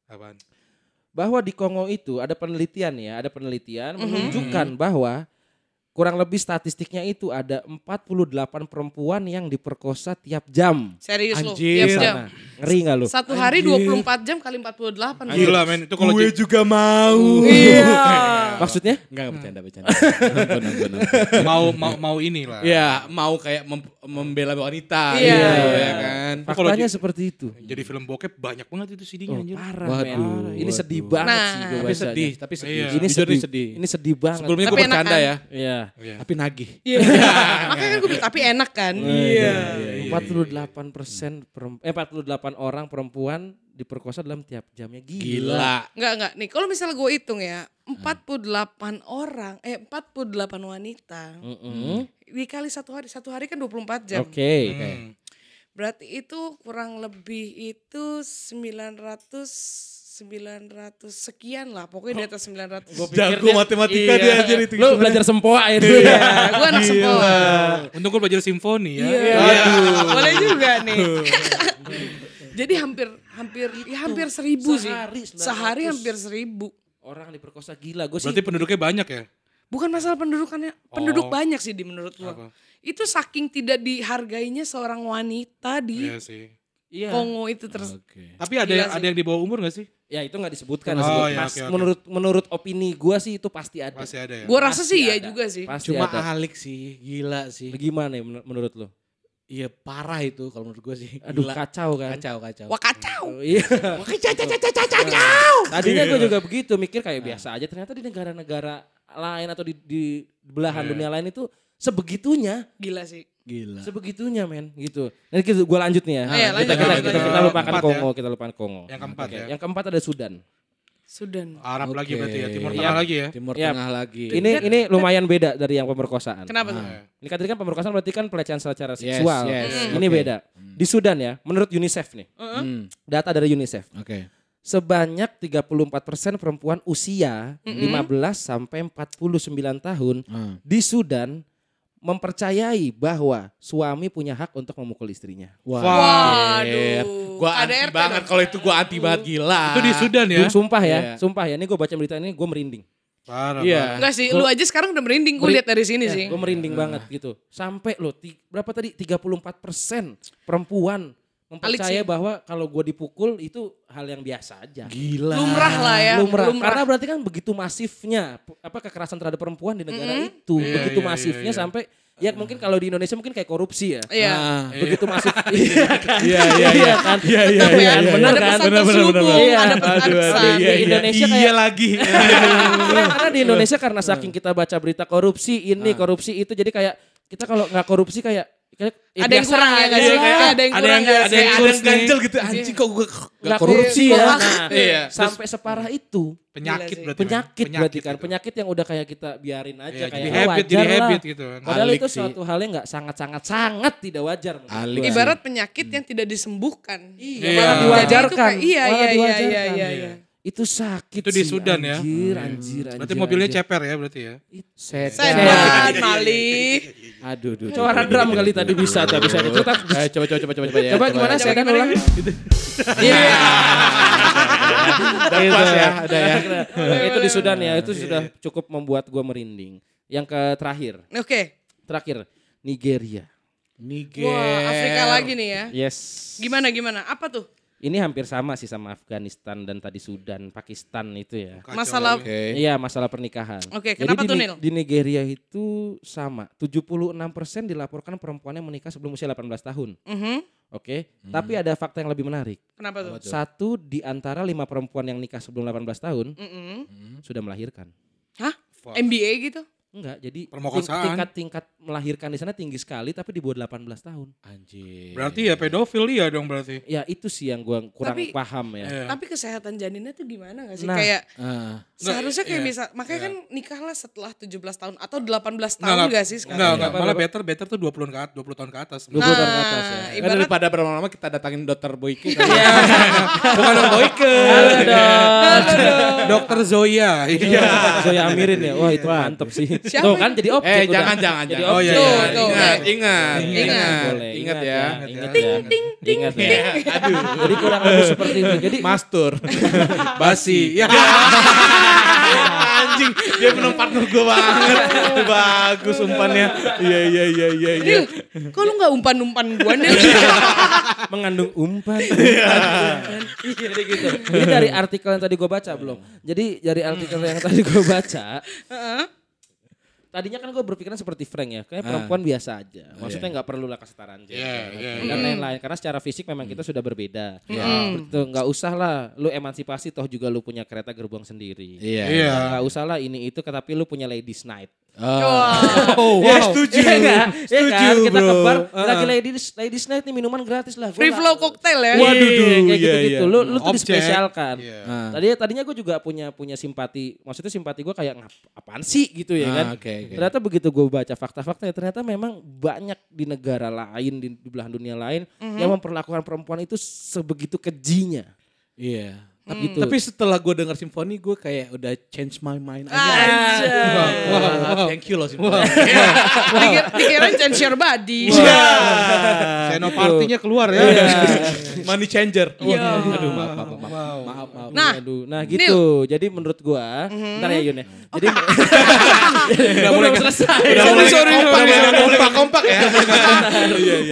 Apaan? bahwa di Kongo itu ada penelitian ya, ada penelitian menunjukkan bahwa kurang lebih statistiknya itu ada 48 perempuan yang diperkosa tiap jam. Serius lu. Anjir. Tiap jam. sana. Ngeri nggak lu? Satu hari 24 jam kali 48. Gila men itu kalau jadi- juga mau. Iya. Maksudnya? Enggak bercanda bercanda. Mau mau mau ini lah. Ya mau kayak mem- membela wanita. Iya. gitu, Iya. ya kan. Faktanya seperti itu. Jadi film bokep banyak banget itu CD-nya Oh, anjir. parah, Waduh. Ini waduh. sedih banget Nah. sih gue Tapi sedih, tapi sedih. Iya. Ini sedih. ini sedih. Ini sedih banget. Sebelumnya gue bercanda ya. Iya. Iya. Tapi nagih. Iya. Makanya kan gue bilang, tapi enak kan. Iya. iya, 48 persen eh 48 orang perempuan diperkosa dalam tiap jamnya gila. Gila. Enggak, enggak. Nih, kalau misalnya gue hitung ya, 48 orang, eh 48 wanita. Mm-mm. Dikali satu hari, satu hari kan 24 jam. Oke. Hmm. Berarti itu kurang lebih itu 900 900 sekian lah. Pokoknya di atas 900. Jago matematika dia aja itu. Lu belajar sempoa itu Iya, ya. gue anak sekolah. Untung gue belajar simfoni ya. Iya. Boleh juga nih. Jadi hampir hampir ya hampir seribu sih. Sehari 900. Sehari hampir seribu. Orang diperkosa gila. Gue sih Berarti penduduknya banyak ya? Bukan masalah pendudukannya, penduduk Oh. banyak sih di menurut gua. Apa? Itu saking tidak dihargainya seorang wanita di Iya sih. Iya. Kongo itu terus. Oke. Tapi ada yang, ada yang di bawah umur gak sih? Ya itu nggak disebutkan. Oh, disebut. iya, Mas, oke, oke. menurut menurut opini gua sih itu pasti ada. Pasti ada ya. Gua rasa Pasti sih ya juga sih. Pasti Cuma ada. alik sih, gila sih. Gimana ya menur- menurut lo? Iya parah itu kalau menurut gue sih. Aduh Gila. kacau kan. Kacau, kacau. Wah kacau. Oh, iya. Tadinya gue juga begitu mikir kayak biasa aja. Ternyata di negara-negara lain atau di, di belahan Iya. dunia lain itu sebegitunya, Gila sih. Gila. sebegitunya men gitu. Nah gitu gue lanjut nih ya. Iya, kita, lanjut, kita, lanjut, kita, lanjut. kita lupakan Keempat Kongo, kita lupakan Kongo. Yang keempat Oke, ya. Yang keempat ada Sudan. Sudan. Arab lagi Oke. berarti ya. Timur Iya. Tengah lagi ya. Timur Iya. Tengah lagi. Ini ini lumayan beda dari yang pemerkosaan. Kenapa tuh? Nah, Ini kan tadi kan pemerkosaan berarti kan pelecehan secara Yes, seksual. yes. Ini Oke. beda. Di Sudan ya, menurut UNICEF nih, Hmm, data dari UNICEF. Oke. sebanyak 34% perempuan usia 15 sampai 49 tahun Hmm. di Sudan mempercayai bahwa suami punya hak untuk memukul istrinya. Wah. Waduh. Gua anti KDRT banget kalau itu gua anti banget gila. Itu di Sudan ya. Sumpah ya, Iya. sumpah ya. Ini gue baca berita ini gue merinding. Parah. Iya. Enggak sih, lu aja sekarang udah merinding gue lihat dari sini sih. Gue merinding banget gitu. Sampai loh, ti- berapa tadi? 34% perempuan mempercaya sih. bahwa kalau gue dipukul itu hal yang biasa aja. Gila. Lumrah lah ya. lumrah. Lumrah. Karena berarti kan begitu masifnya apa kekerasan terhadap perempuan di negara itu, Iya, begitu iya, masifnya iya, iya. sampai ya mungkin kalau di Indonesia mungkin kayak korupsi ya. Iya. Ah. Begitu masif. Iya kan? Iya iya iya. kan? Iya iya iya. ya, iya. ada kan? pesan Bener, bener, terselubung, bener. Iya. iya, Di iya. Indonesia iya kayak- lagi. Karena di Indonesia karena saking kita baca berita korupsi ini, korupsi itu jadi kayak kita kalau nggak korupsi kayak ya Ada yang kurang ya lah. Kayak ada yang Ada kurang yang- nggak ada yang Ada kurang yang ganjel gitu anjing kok gue nggak korupsi ya. Iya. Nah, Iya. sampai separah itu. Penyakit berarti. Penyakit, berarti kan, gitu. penyakit yang udah kayak kita biarin aja Iya, kayak jadi "Ah, habit, jadi wajar lah." habit gitu kan. Padahal itu sih. suatu hal yang nggak sangat-sangat sangat tidak wajar. Ibarat penyakit yang tidak disembuhkan. Iya, Iya. malah Jadi diwajarkan. iya, iya, iya, iya, iya, iya. Itu sakit Itu di sih, Sudan ya? Anjir, Hmm. anjir, anjir. Berarti mobilnya anjir. ceper ya berarti ya. Sedan. Sedan, Mali. Aduh, aduh. Suara drum kali tadi bisa tuh, bisa. Coba, Eh, coba coba coba coba coba ya. coba gimana coba. sedan gimana, ulang? Iya. Udah pas ya, udah ya. Nah, itu di Sudan ya, itu sudah cukup membuat gua merinding. Yang ke terakhir, Oke. terakhir Nigeria. Niger. Wah, Afrika lagi nih ya. Yes. Gimana gimana? Apa tuh? Ini hampir sama sih sama Afghanistan dan tadi Sudan, Pakistan itu ya. Kacau Masalah Oke. Iya masalah pernikahan. Oke, Jadi kenapa di, tuh, Ni- Nil? Di Nigeria itu sama, 76% dilaporkan perempuan yang menikah sebelum usia 18 tahun. Mhm. Oke, tapi ada fakta yang lebih menarik. Kenapa tuh? Satu di antara lima perempuan yang nikah sebelum 18 tahun Mhm. sudah melahirkan. Hah? Fuck. MBA gitu? Enggak, jadi Permokosaan. tingkat-tingkat melahirkan di sana tinggi sekali tapi di bawah 18 tahun. Anjir. Berarti ya pedofil dia dong berarti. Ya itu sih yang gua kurang Tapi- paham ya. Iya. Tapi kesehatan janinnya tuh gimana gak sih? Nah. Kayak Ah. seharusnya kayak iya. bisa makanya kan nikahlah setelah 17 tahun atau 18 tahun Enggak, gak sih sekarang? Enggak, enggak. Malah better, better tuh 20 tahun ke atas, 20 tahun ke atas. 20 tahun ke atas ya. Nah, Kan ibarat daripada berlama-lama kita datangin dokter Boyke. Bukan Om Boyke. Halo dok. Dokter Zoya. Iya. Zoya Amirin ya. Wah itu mantep sih. Siapa Tuh kan jadi objek Eh udah. jangan jangan Jadi jangan. Oh, iya, iya. Tuh, tuh. Ingat, ingat, Ingat. ingat, Boleh, ingat ya. Ingat Ting, ya. Ingat ya. Aduh, Jadi kurang lebih seperti itu. Jadi Mastur. Basi. Ya. Anjing, dia penuh partner gue banget. Bagus umpannya. Iya iya iya iya iya. Kok lu gak umpan-umpan gua Nil? mengandung umpan. umpan. Jadi gitu. Ini dari artikel yang tadi gue baca belum. Jadi dari artikel yang tadi gue baca. Tadinya kan gue berpikiran seperti Frank ya, kayak Ah. perempuan biasa aja. Maksudnya nggak perlu lah kesetaraan gender Iya, iya, dan lain-lain. Karena secara fisik memang kita sudah berbeda. Iya. Betul, nggak usah lah, lu emansipasi toh juga lu punya kereta gerbong sendiri. Iya. Iya. Nggak usah lah ini itu, tapi lu punya ladies night. Oh, Ya, wow. setuju. Iya kan? Iya Setuju, kan? Kita bro. ke bar, Ah. lagi ladies, ladies night nih minuman gratis lah. Gua Free flow cocktail ya. Waduh, Iya, kayak iya, gitu-gitu. iya. Lu lu tuh dispesialkan. Iya. Ah. Tadi tadinya gue juga punya punya simpati, maksudnya simpati gue kayak ngap apaan sih gitu ya Ah, kan. oke, oke. Ternyata begitu gue baca fakta-fakta ya ternyata memang banyak di negara lain di, di belahan dunia lain yang memperlakukan perempuan itu sebegitu kejinya. Iya. Tapi Tapi, tapi setelah gue denger simfoni gue kayak udah change my mind aja. Anjay. Wow, wow, Thank you loh simfoni. Dikira, dikira change your body. Senopartinya keluar ya. Money changer. Iya. Aduh maaf maaf maaf. Wow. Maaf maaf. Nah, Aduh, nah gitu. Jadi menurut gua, ntar ya Yun ya. Jadi Udah mulai selesai. Udah mulai sorry, kompak sorry. ya. Kompak kompak ya.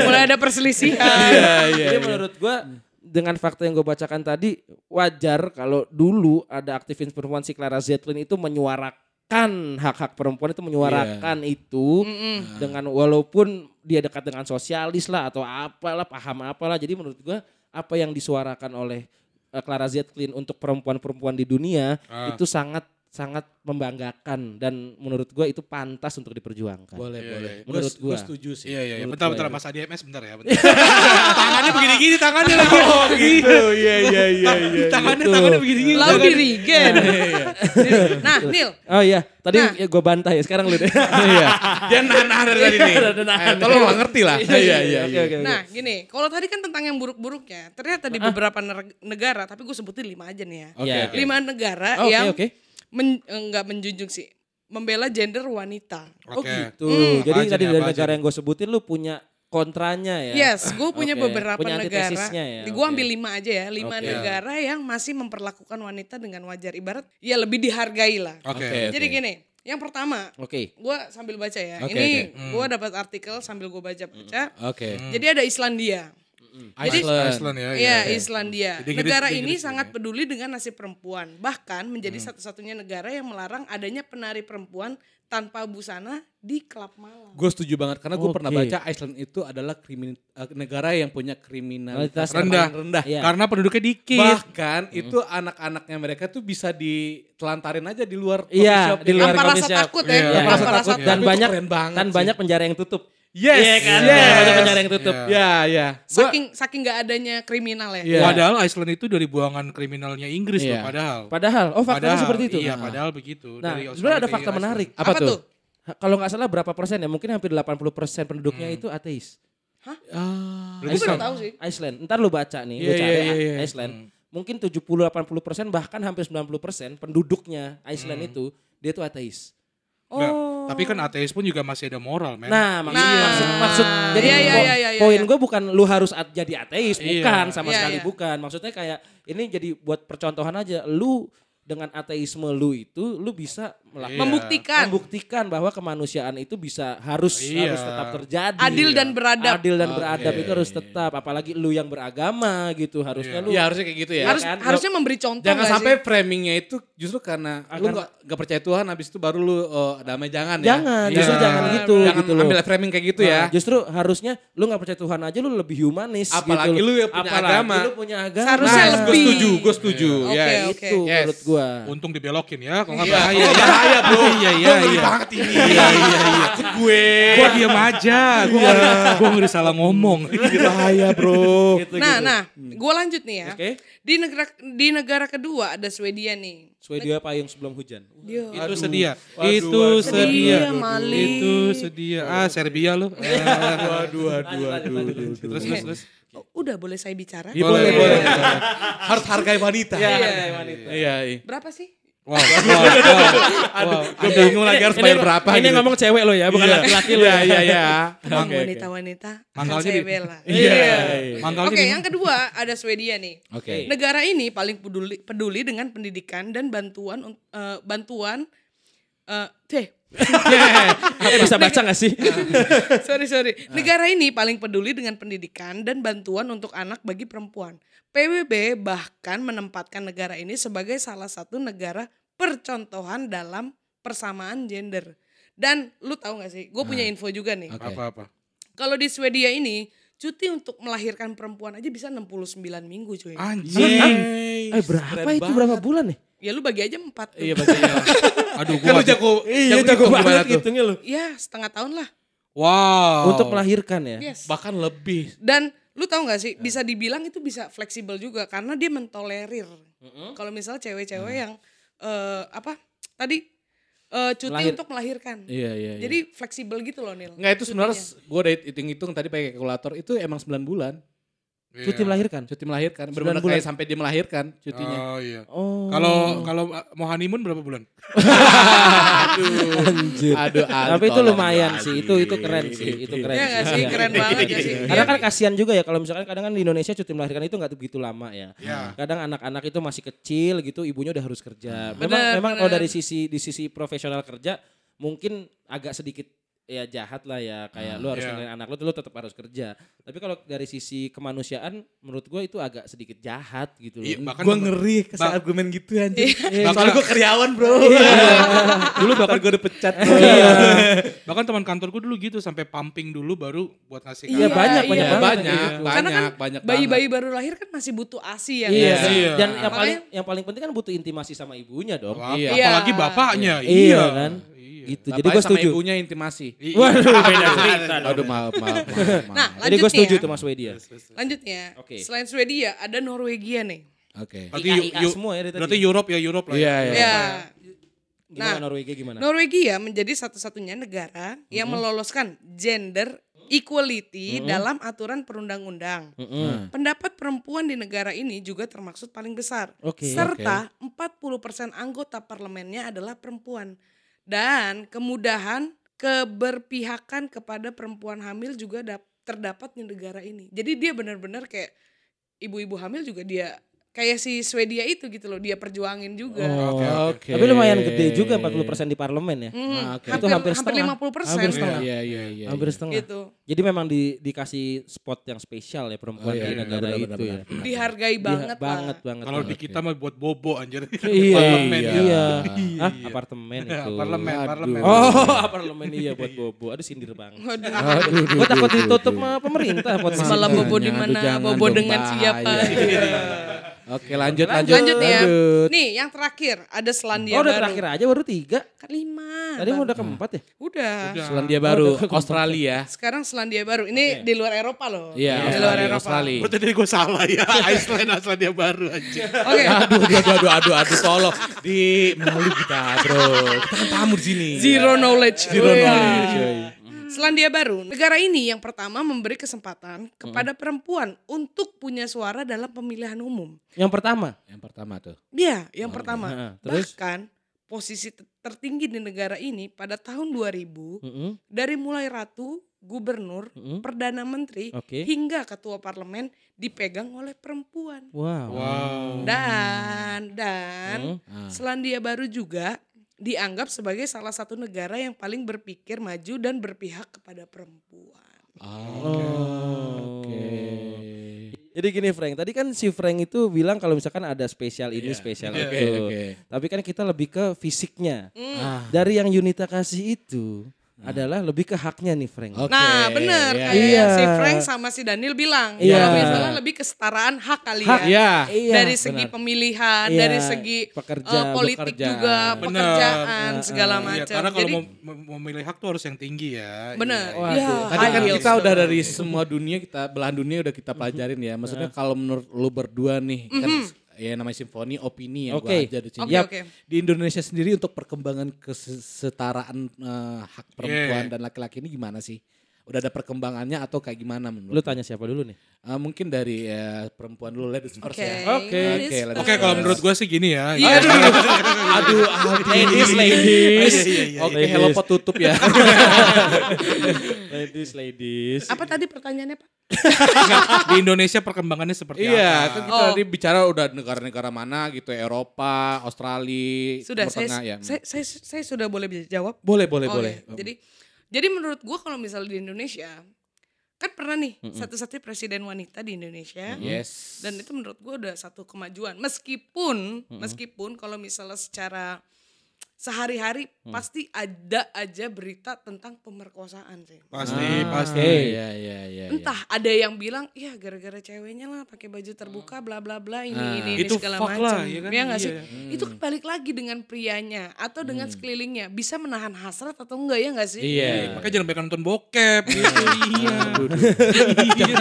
Mulai ada perselisihan. Iya iya. Jadi menurut gua dengan fakta yang gue bacakan tadi wajar kalau dulu ada aktivis perempuan si Clara Zetlin itu menyuarakan hak-hak perempuan itu menyuarakan itu dengan walaupun dia dekat dengan sosialis lah atau apalah paham apalah. Jadi menurut gua apa yang disuarakan oleh eh, Clara Zetlin untuk perempuan-perempuan di dunia Ah. itu sangat sangat membanggakan dan menurut gua itu pantas untuk diperjuangkan. Boleh Iya, boleh. iya. Menurut Gue gua. setuju sih. Iya iya iya. Menurut Bentar gua bentar ya. Mas ADMS bentar ya. Bentar. tangannya begini-gini tangannya lagi. Oh gitu. Iya iya iya iya. Tangannya Gitu. tangannya begini-gini. Lau Tangan- diri gen. Nah, Nil. Oh iya, tadi Nah. ya gue bantah ya, sekarang lu deh. Iya. Dia nahan-nahan dari tadi nih. Eh, Tolong lah ngerti lah. Iya iya iya. oke, oke. Nah, gini, kalau tadi kan tentang yang buruk-buruknya, ternyata di beberapa negara, tapi gue sebutin lima aja nih ya. Oke Iya. oke. Lima negara Oke, yang oke. men- enggak menjunjung sih, membela gender wanita. Oh Oke. gitu. Hmm. Jadi tadi dari negara aja yang gue sebutin lu punya kontranya ya. Yes, gue punya Oke, beberapa punya negara. ya, Gue ambil lima aja ya, lima Oke. negara yang masih memperlakukan wanita dengan wajar. Ibarat ya lebih dihargai lah. Oke. Oke. Jadi gini, yang pertama, Oke. gue sambil baca ya. Oke, Ini oke. gue dapat artikel sambil gue baca-baca. Oke. Jadi ada Islandia. Jadi- Iceland. Iceland ya. Iya, Islandia. Di Inggris- negara ini sangat ya. peduli dengan nasib perempuan. Bahkan menjadi satu-satunya negara yang melarang adanya penari perempuan tanpa busana di klub malam. Gue setuju banget karena gue pernah Oke. baca Iceland itu adalah krimin, eh, negara yang punya kriminalitas rendah. rendah. Iya. Karena penduduknya dikit. Bahkan itu anak-anaknya mereka tuh bisa ditelantarin aja di luar coffee Iya, shop. di luar Tanpa rasa takut ya, Tanpa tanpa rasa takut dan banyak dan sih. banyak penjara yang tutup. Yes, Iya kan? yes. Banyak penjara yang tutup. Iya. Ya, ya. Saking saking nggak adanya kriminal ya. Iya. Padahal Iceland itu dari buangan kriminalnya Inggris Iya. loh padahal. Padahal, oh faktanya Padahal, seperti itu. Iya, Nah. padahal begitu. Nah, Dari sebenarnya Australia ada fakta Iceland. menarik. Apa, tuh? Ha- Kalau nggak salah berapa persen ya? Mungkin hampir 80 persen penduduknya itu ateis. Ah. Gue baru tahu sih. Iceland. Ntar lu baca nih, Iya, cari iya, iya, iya. Iceland. Mungkin 70-80 persen bahkan hampir 90 persen penduduknya Iceland itu dia tuh ateis. Oh. Tapi kan ateis pun juga masih ada moral, men. Nah, maksud, Nah. maksud, maksud jadi Iya, iya, po- iya, iya, iya, poin iya. gue bukan lu harus at- jadi ateis, Iya. bukan sama Iya, sekali iya. bukan. Maksudnya kayak ini jadi buat percontohan aja. Lu dengan ateisme lu itu lu bisa melakukan Iya. Membuktikan membuktikan bahwa kemanusiaan itu bisa harus Iya. harus tetap terjadi. adil dan beradab. Adil dan Oke. beradab itu harus tetap apalagi lu yang beragama gitu harusnya lu Ya harusnya kayak gitu ya. harus kan? harusnya memberi contoh Jangan sampai sih? framingnya itu justru karena lu Agar- gak, gak percaya Tuhan habis itu baru lu oh, damai jangan ya. jangan Iya. justru jangan gitu Jangan gitu loh. ambil framing kayak gitu Nah, ya. Justru harusnya lu nggak percaya Tuhan aja lu lebih humanis Apalagi gitu lu yang punya Apalagi agama. lu punya agama. Seharusnya Nah, gue lebih. setuju, gue setuju. Oke, Yes. oke. Itu Yes. menurut gua. Untung dibelokin ya, kalau nggak Iya, bahaya. Bahaya bro. Iya, iya, Gua ngeri iya. banget ini. Iya, iya, iya. Takut gue. Gua diam aja, gua gua ngeri salah ngomong. bahaya bro. Gitu, Nah, gitu. nah, gue lanjut nih ya. Oke. Di negara di negara kedua ada Swedia nih. Swedia payung sebelum hujan. Dia. Itu sedia. Waduh, Itu waduh. sedia. Mali. Itu sedia. Ah, Serbia lu. Eh, Waduh, waduh, waduh. Terus terus terus. Oh, udah boleh saya bicara? Iya, boleh, boleh. Harus hargai wanita. Ya, Iya. hargai wanita. Iya, iya. Berapa sih? Wow, wow, wow. Aduh, gue bingung lagi harus bayar berapa Ini gitu. ngomong cewek lo ya, bukan Iya. laki-laki lo. Iya, ya. iya, iya. Wanita-wanita Mangkalnya di- bela. Iya. Mangkalnya Oke, yang kedua ada Swedia nih. Oke. Negara ini paling peduli peduli dengan pendidikan dan bantuan eh, bantuan eh teh Bisa baca gak sih? sorry sorry. Ah. Negara ini paling peduli dengan pendidikan dan bantuan untuk anak bagi perempuan. PBB bahkan menempatkan negara ini sebagai salah satu negara percontohan dalam persamaan gender. Dan lu tahu gak sih, gue punya Nah. info juga nih. Oke. Apa-apa. Kalau di Swedia ini, cuti untuk melahirkan perempuan aja bisa 69 minggu cuy. Anjing. Eh berapa itu berapa bulan nih? Ya lu bagi aja 4 tuh. Iya bacanya. Aduh, Kan lu gua jago, Iya jago gimana tuh? hitungnya lu. Ya setengah tahun lah. Wow. Untuk melahirkan ya. Yes. Bahkan lebih. Dan lu tahu gak sih, bisa dibilang itu bisa fleksibel juga karena dia mentolerir. Kalau misalnya cewek-cewek yang eh, apa tadi eh, cuti Melahir- untuk melahirkan. Iya, iya, iya. Jadi fleksibel gitu loh Nil. Enggak itu sebenarnya gue udah hitung-hitung tadi pakai kalkulator itu emang 9 bulan Iya. Cuti melahirkan. cuti melahirkan. Benar-benar bulan. kayak sampai dia melahirkan cutinya. Oh iya. Oh. Kalau kalau uh, mau honeymoon berapa bulan? Anjir. Aduh, aduh, Tapi itu lumayan lagi. sih. Itu itu keren sih. Itu keren. Iya sih, Iya. keren banget gak sih. Karena Iya. kan kasihan juga ya kalau misalkan kadang kan di Indonesia cuti melahirkan itu nggak begitu lama ya. Iya. Kadang anak-anak itu masih kecil gitu, ibunya udah harus kerja. Memang Benar, memang kalau benar. dari sisi di sisi profesional kerja mungkin agak sedikit ya jahat lah ya kayak lu harus Iya. ninggalin anak lu tuh lu tetap harus kerja. Tapi kalau dari sisi kemanusiaan menurut gue itu agak sedikit jahat gitu loh. Iya, bahkan Gue ngeri Bang- argumen gitu anjing. Iya. Soalnya gue karyawan bro. Dulu bakal gue dipecat bro. Iya. Bahkan teman kantorku dulu gitu sampai pumping dulu baru buat ngasih Iya, banyak, iya. banyak banyak, gitu. banyak, Karena kan banyak bayi-bayi baru lahir kan masih butuh ASI ya. Iya. sih? Iya. Dan yang paling yang paling penting kan butuh intimasi sama ibunya dong. Iya. Apalagi Iya. bapaknya. Iya kan? Iya. Gitu. Jadi Jadi gue sama setuju. ibunya intimasi. Waduh, beda cerita. Aduh maaf, maaf, maaf. maaf. Nah, Jadi gue setuju lanjutnya. tuh Mas Wedia. Lanjutnya, Oke. selain Swedia ada Norwegia nih. Oke. Berarti, IA yu- semua ya dari tadi. berarti Europe ya Europe lah. Iya, iya. Ya, Gimana Nah, Norwegia gimana? Norwegia menjadi satu-satunya negara yang meloloskan gender equality dalam aturan perundang-undang. Mm-mm. Pendapat perempuan di negara ini juga termaksud paling besar. Oke. Serta 40% anggota parlemennya adalah perempuan. Dan kemudahan keberpihakan kepada perempuan hamil juga dap- terdapat di negara ini. Jadi dia benar-benar kayak ibu-ibu hamil juga dia kayak si Swedia itu gitu loh, dia perjuangin juga. Oh, Oke. Tapi lumayan gede juga 40% di parlemen ya. Hmm, Ah, oke. Itu hampir, hampir hampir setengah. 50 persen. Hampir setengah. Iya, iya, iya. Hampir setengah. Gitu. Jadi memang di, dikasih spot yang spesial ya perempuan Oh, iya, di iya, negara benar, itu benar, ya. benar. Dihargai Iya, banget, lah. banget banget. Kalau di kita mah buat bobo anjir. Iya, Parlemen iya. ya. iya. Iya. Apartemen itu. Parlemen, parlemen. Oh, apartemen iya buat bobo. Aduh sindir banget. Waduh. Aduh, Gue takut ditutup sama pemerintah situ. bobo di mana? Bobo dengan siapa? Oke, lanjut, lanjut. Lanjut, ya. lanjut. Nih, yang terakhir ada Selandia Oh udah Baru. terakhir aja baru tiga. Kan lima. Tadi mau udah keempat ya? Udah. Selandia Baru, Australia. Sekarang Selandia Baru. Ini di luar Eropa loh. Iya, di luar Australia. Eropa. Australia. Berarti tadi gue salah ya. Iceland Iceland dia baru anjir. Oke. Aduh, aduh, aduh, aduh, aduh, aduh, tolong. Di malu kita, bro. Kita kan tamu di sini. Zero knowledge. Zero Oh, iya. knowledge. Selandia Baru, negara ini yang pertama memberi kesempatan Hmm. kepada perempuan untuk punya suara dalam pemilihan umum. Yang pertama. Yang pertama tuh. Dia yang pertama. Heeh, terus? Bahkan posisi te- tertinggi di negara ini pada tahun 2000 Mm-mm. dari mulai ratu, gubernur, Mm-mm. perdana menteri Oke. hingga ketua parlemen dipegang oleh perempuan. Wow. Wow. Dan dan Ah. Selandia Baru juga dianggap sebagai salah satu negara yang paling berpikir maju dan berpihak kepada perempuan. Oh. Oke. Jadi gini Frank, tadi kan si Frank itu bilang kalau misalkan ada spesial ini, spesial Oke, itu. oke. Tapi kan kita lebih ke fisiknya. Ah. Dari yang Yunita kasih itu adalah lebih ke haknya nih Frank. Oke, Nah bener iya. kayak Iya. si Frank sama si Daniel bilang Iya. kalau misalnya lebih kesetaraan hak kali Hak, ya. Iya. Iya, dari segi benar. pemilihan, Iya, dari segi pekerja, eh, politik bekerja. juga, Bener. pekerjaan segala Iya, macam. karena kalau Jadi mau memilih hak tuh harus yang tinggi ya. bener. Iya. Waduh. Iya, Tadi kan kita udah dari semua dunia kita belahan dunia udah kita pelajarin ya. Maksudnya kalau menurut lu berdua nih kan ya namanya simfoni opini yang Oke. gua aja di sini. Oke, Yap. oke. Di Indonesia sendiri untuk perkembangan kesetaraan eh, hak perempuan Yeah. dan laki-laki ini gimana sih? Udah ada perkembangannya atau kayak gimana menurut Lu tanya siapa dulu nih? Eh, mungkin dari eh, perempuan dulu ladies first Oke. ya. Oke. Oke, ladies Oke, kalau menurut gue sih gini ya. Iya. Aduh, ladies, ladies. iya, iya. Oke, hello pot tutup ya. ladies, ladies. Apa tadi pertanyaannya Pak? Di Indonesia perkembangannya seperti Iya, apa? kan kita Oh. tadi bicara udah negara-negara mana gitu, Eropa, Australia, Sudah Timur saya, Tengah ya. saya, saya saya sudah boleh jawab. boleh, boleh, Oh, boleh. iya. Jadi jadi menurut gua kalau misalnya di Indonesia kan pernah nih satu-satunya presiden wanita di Indonesia. Yes. Dan itu menurut gue udah satu kemajuan. Meskipun, meskipun kalau misalnya secara sehari-hari Hmm. pasti ada aja berita tentang pemerkosaan sih. Pasti, Ah, pasti. oke. Iya, iya, iya. Entah ada yang bilang, iya gara-gara ceweknya lah pakai baju terbuka bla bla bla ini Ah. ini, ini Itu segala macam. ya kan? Iya nggak sih? Iya. Itu kan balik lagi dengan prianya atau dengan sekelilingnya bisa menahan hasrat atau enggak ya nggak sih? Iya. Makanya jangan banyak nonton bokep iya.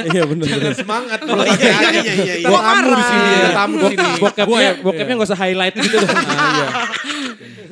Iya bener bener. Semangat Oh, iya, iya, iya, iya, iya. Gua tamu di sini, tamu di sini. Bokepnya, bokepnya gak usah highlight gitu dong.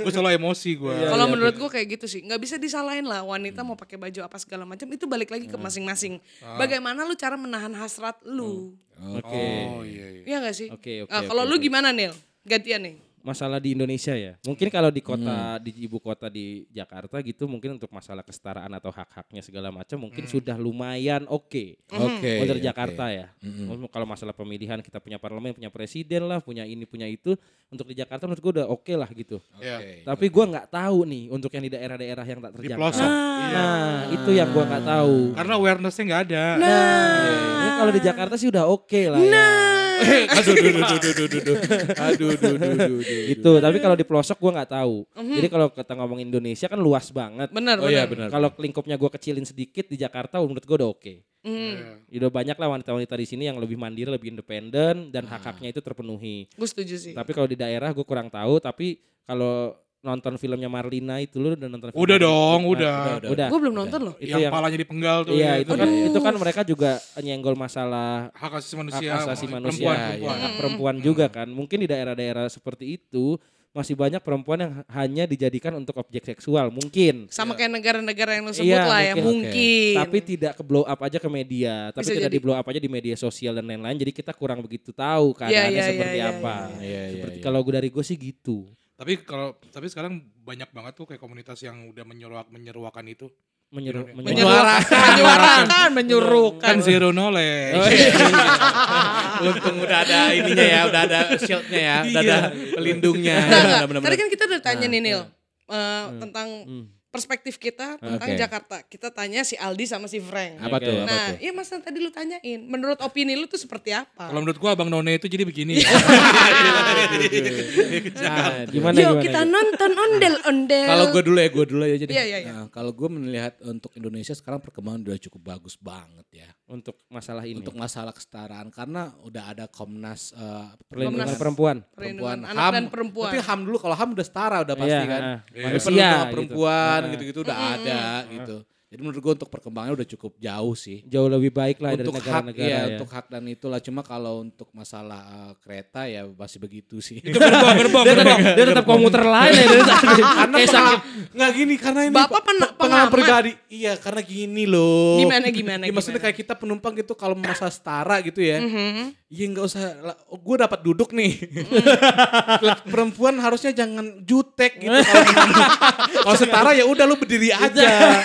Gue selalu emosi gue. Kalau menurut gue kayak gitu sih, nggak bisa disalahin lah wanita mau pakai baju apa segala macam itu balik lagi ke masing-masing. Bagaimana lu cara menahan hasrat lu? Oke. Oh iya, iya. Iya gak sih? Oke, oke, Ah, oke, Kalau lu oke. gimana Nil? Gantian nih. Masalah di Indonesia ya. Mungkin kalau di kota di ibu kota di Jakarta gitu mungkin untuk masalah kesetaraan atau hak-haknya segala macam mungkin sudah lumayan oke. Oke. Untuk oke. Jakarta ya. Um, Kalau masalah pemilihan kita punya parlemen, punya presiden lah, punya ini, punya itu. Untuk di Jakarta menurut gue udah oke lah gitu. Iya. Oke. Tapi gua nggak tahu nih untuk yang di daerah-daerah yang tak Di terjangkau. pelosok. Iya. Nah, itu yang gua nggak tahu. Karena awarenessnya nggak ada. Nah, kalau di Jakarta sih udah oke lah ya. Aduh, duh, duh, duh, duh, duh, duh, duh. Aduh, duh, duh, duh, duh. Gitu. Tapi kalau di pelosok gua nggak tahu. Jadi kalau kita ngomong Indonesia kan luas banget. Benar, Oh iya benar. benar. Kalau lingkupnya gue kecilin sedikit di Jakarta menurut gue udah oke. Hmm, Udah banyak lah wanita-wanita di sini yang lebih mandiri, lebih independen dan hak-haknya itu terpenuhi. gue setuju sih. Tapi kalau di daerah gue kurang tahu. Tapi kalau nonton filmnya Marlina itu lu udah nonton film Udah Marlina? dong, Nah, udah. Udah. Gue belum nonton loh. Itu yang, yang palanya dipenggal tuh. Iya, ya, itu kan itu kan mereka juga nyenggol masalah hak asasi hak manusia. asasi manusia, Perempuan, ya, perempuan. hak perempuan juga kan. Mungkin di daerah-daerah seperti itu masih banyak perempuan yang hanya dijadikan untuk objek seksual, mungkin. Sama kayak negara-negara yang lu sebut Iya, lah ya, mungkin. mungkin. tapi tidak ke blow up aja ke media, tapi Bisa tidak jadi. di blow up aja di media sosial dan lain-lain. Jadi kita kurang begitu tahu Iya, keadaannya iya, seperti iya, apa. Iya, iya, Seperti iya. kalau gue dari gue sih gitu. Tapi kalau tapi sekarang banyak banget tuh kayak komunitas yang udah menyeruak menyeruakan itu. Menyeru, Menyuarakan. menyeru- menyuarakan, menyuarakan, menyuruhkan. Kan zero knowledge. Oh, iya. Untung udah ada ininya ya, udah ada shieldnya ya, udah ada pelindungnya. Benar-benar. Tadi kan kita udah tanya nih Nil, iya. eh, tentang Hmm. Perspektif kita tentang Oke. Jakarta. Kita tanya si Aldi sama si Frank. Apa tuh? Apa Nah, tuh? iya mas tadi lu tanyain, menurut opini lu tuh seperti apa? Kalau menurut gua Abang None itu jadi begini ya. Nah, gimana Yuk gimana? kita nonton ondel-ondel. Kalau gue dulu ya, gue dulu aja deh. Iya, iya, iya. Nah, kalau gue melihat untuk Indonesia sekarang perkembangan udah cukup bagus banget ya. Untuk masalah ini. Untuk masalah kesetaraan karena udah ada Komnas eh, perlindungan Komnas- perempuan. Perlindungan perempuan anak dan perempuan. Tapi HAM dulu kalau HAM udah setara udah pasti Iya, kan. ah, Jadi manusia perlindungan gitu. perempuan Ah. gitu-gitu udah ada gitu. Jadi menurut gue untuk perkembangannya udah cukup jauh sih. Jauh lebih baik lah dari untuk hak negara-negara ya, ya. untuk hak dan itulah cuma kalau untuk masalah eh, kereta ya masih begitu sih. Itu gerbong, gerbong, dia, tetap, dia tetap komuter lain ya dari tadi. karena sakit. nggak gini karena ini Bapak pe- pen- pe- pengalaman pribadi. Iya karena gini loh. Gimana, gimana, Ya, maksudnya kayak kita penumpang gitu kalau masalah setara gitu ya. Iya nggak usah. Gue dapat duduk nih. Lah, Perempuan harusnya jangan jutek gitu. Kalau kalau setara ya udah lu berdiri aja.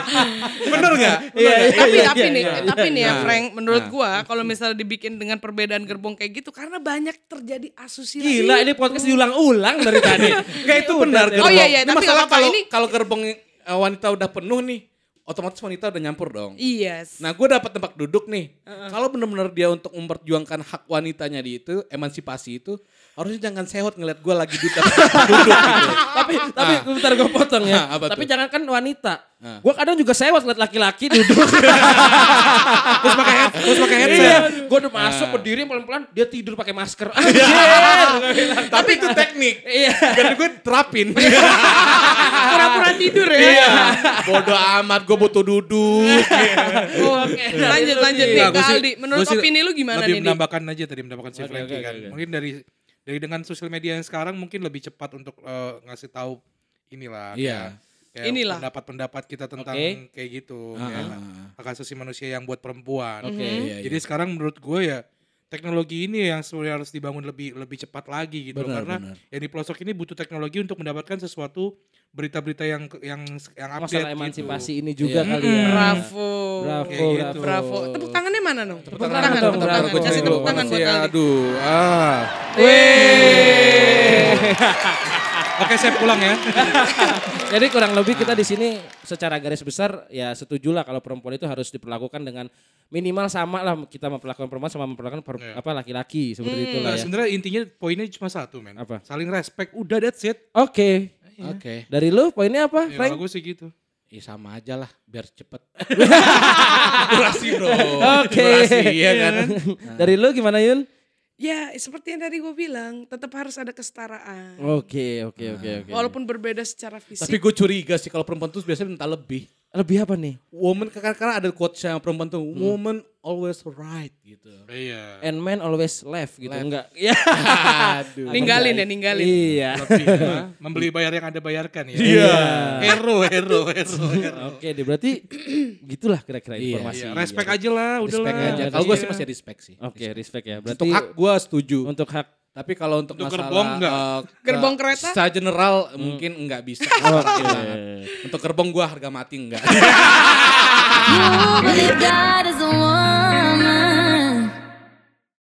Bener nggak? Iya, iya, tapi iya, tapi iya, nih, iya. tapi nih ya Nah. Frank, menurut Nah. gua kalau misalnya dibikin dengan perbedaan gerbong kayak gitu karena banyak terjadi asusila. Gila ini podcast diulang-ulang dari tadi. Enggak itu benar Oh, gerbong. iya, iya, Ini tapi kalau ini- kalau gerbong eh, wanita udah penuh nih, otomatis wanita udah nyampur dong. Iya. Nah, gue dapat tempat duduk nih. Kalau benar-benar dia untuk memperjuangkan hak wanitanya di itu, emansipasi itu, harusnya jangan sehot ngeliat gue lagi tempat duduk gitu. tapi tapi bentar gue potong ya. Ah, apa tapi tuh? jangan kan wanita. Ah. Gue kadang juga sewot liat laki-laki duduk. Terus pakai head, terus pakai Iya, headset. gue udah masuk berdiri pelan-pelan dia tidur pakai masker. Tapi itu teknik. Iya. Biar gue terapin. Pura-pura tidur ya. Iya. Bodoh amat, gue butuh duduk. Oke, lanjut lanjut nih gua sih- Aldi. Menurut opini lu gimana lebih nih? Di? menambahkan aja tadi menambahkan si oke, kan. Mungkin dari dari dengan sosial media yang sekarang mungkin lebih cepat untuk eh, ngasih tahu inilah Iya. kayak, kayak Inilah. pendapat-pendapat kita tentang Oke. kayak gitu Ah, ya. ah, ah. hak asasi manusia yang buat perempuan. Oke. Mhm. Iya, Jadi iya. sekarang menurut gue ya teknologi ini yang sebenarnya harus dibangun lebih lebih cepat lagi gitu Benar, karena benar. yang di pelosok ini butuh teknologi untuk mendapatkan sesuatu berita-berita yang yang yang update Masalah gitu. emansipasi ini juga Iya. kali ya. Bravo. Bravo, Kayak gitu. bravo. Tepuk tangannya mana dong? Tepuk tangan tangan, tepuk bravo. tangan. Kasih tepuk tangan buat Aldi. Aduh, ah. Oke, saya pulang ya. Jadi kurang lebih kita di sini secara garis besar ya setuju lah kalau perempuan itu harus diperlakukan dengan minimal sama lah kita memperlakukan perempuan sama memperlakukan per- Iya. apa laki-laki seperti Hmm. itulah Nah, ya. sebenarnya intinya poinnya cuma satu, men. Apa? Saling respect, udah that's it. Oke. Oke. Dari lu poinnya apa, Ya, Frank? sih gitu. Ih sama aja lah, biar cepet. Durasi bro. Oke. Durasi, iya kan. Dari lu gimana Yun? Ya seperti yang tadi gue bilang, tetap harus ada kesetaraan. Oke, oke, oke, oke. Walaupun berbeda secara fisik. Tapi gue curiga sih kalau perempuan tuh biasanya minta lebih. Lebih apa nih? Woman karena ada quotes yang perempuan tuh, woman always right gitu. Iya. And man always left gitu Left. enggak? Ya. Aduh. ninggalin ya, ninggalin. Iya. Lebih ya. Membeli bayar yang ada bayarkan ya. Iya. Hero, hero, hero. hero. Oke, deh berarti gitulah kira-kira Iya, informasi. Iya, respect aja lah, udah Respect aja. Kalau gue sih masih respect sih. Oke, respect ya. Berarti Untuk hak gue setuju. untuk hak Tapi kalau untuk, Untuk masalah gerbong enggak? eh, Gerbong ke- kereta? Secara general mungkin enggak bisa. Oke. Untuk gerbong gue harga mati enggak.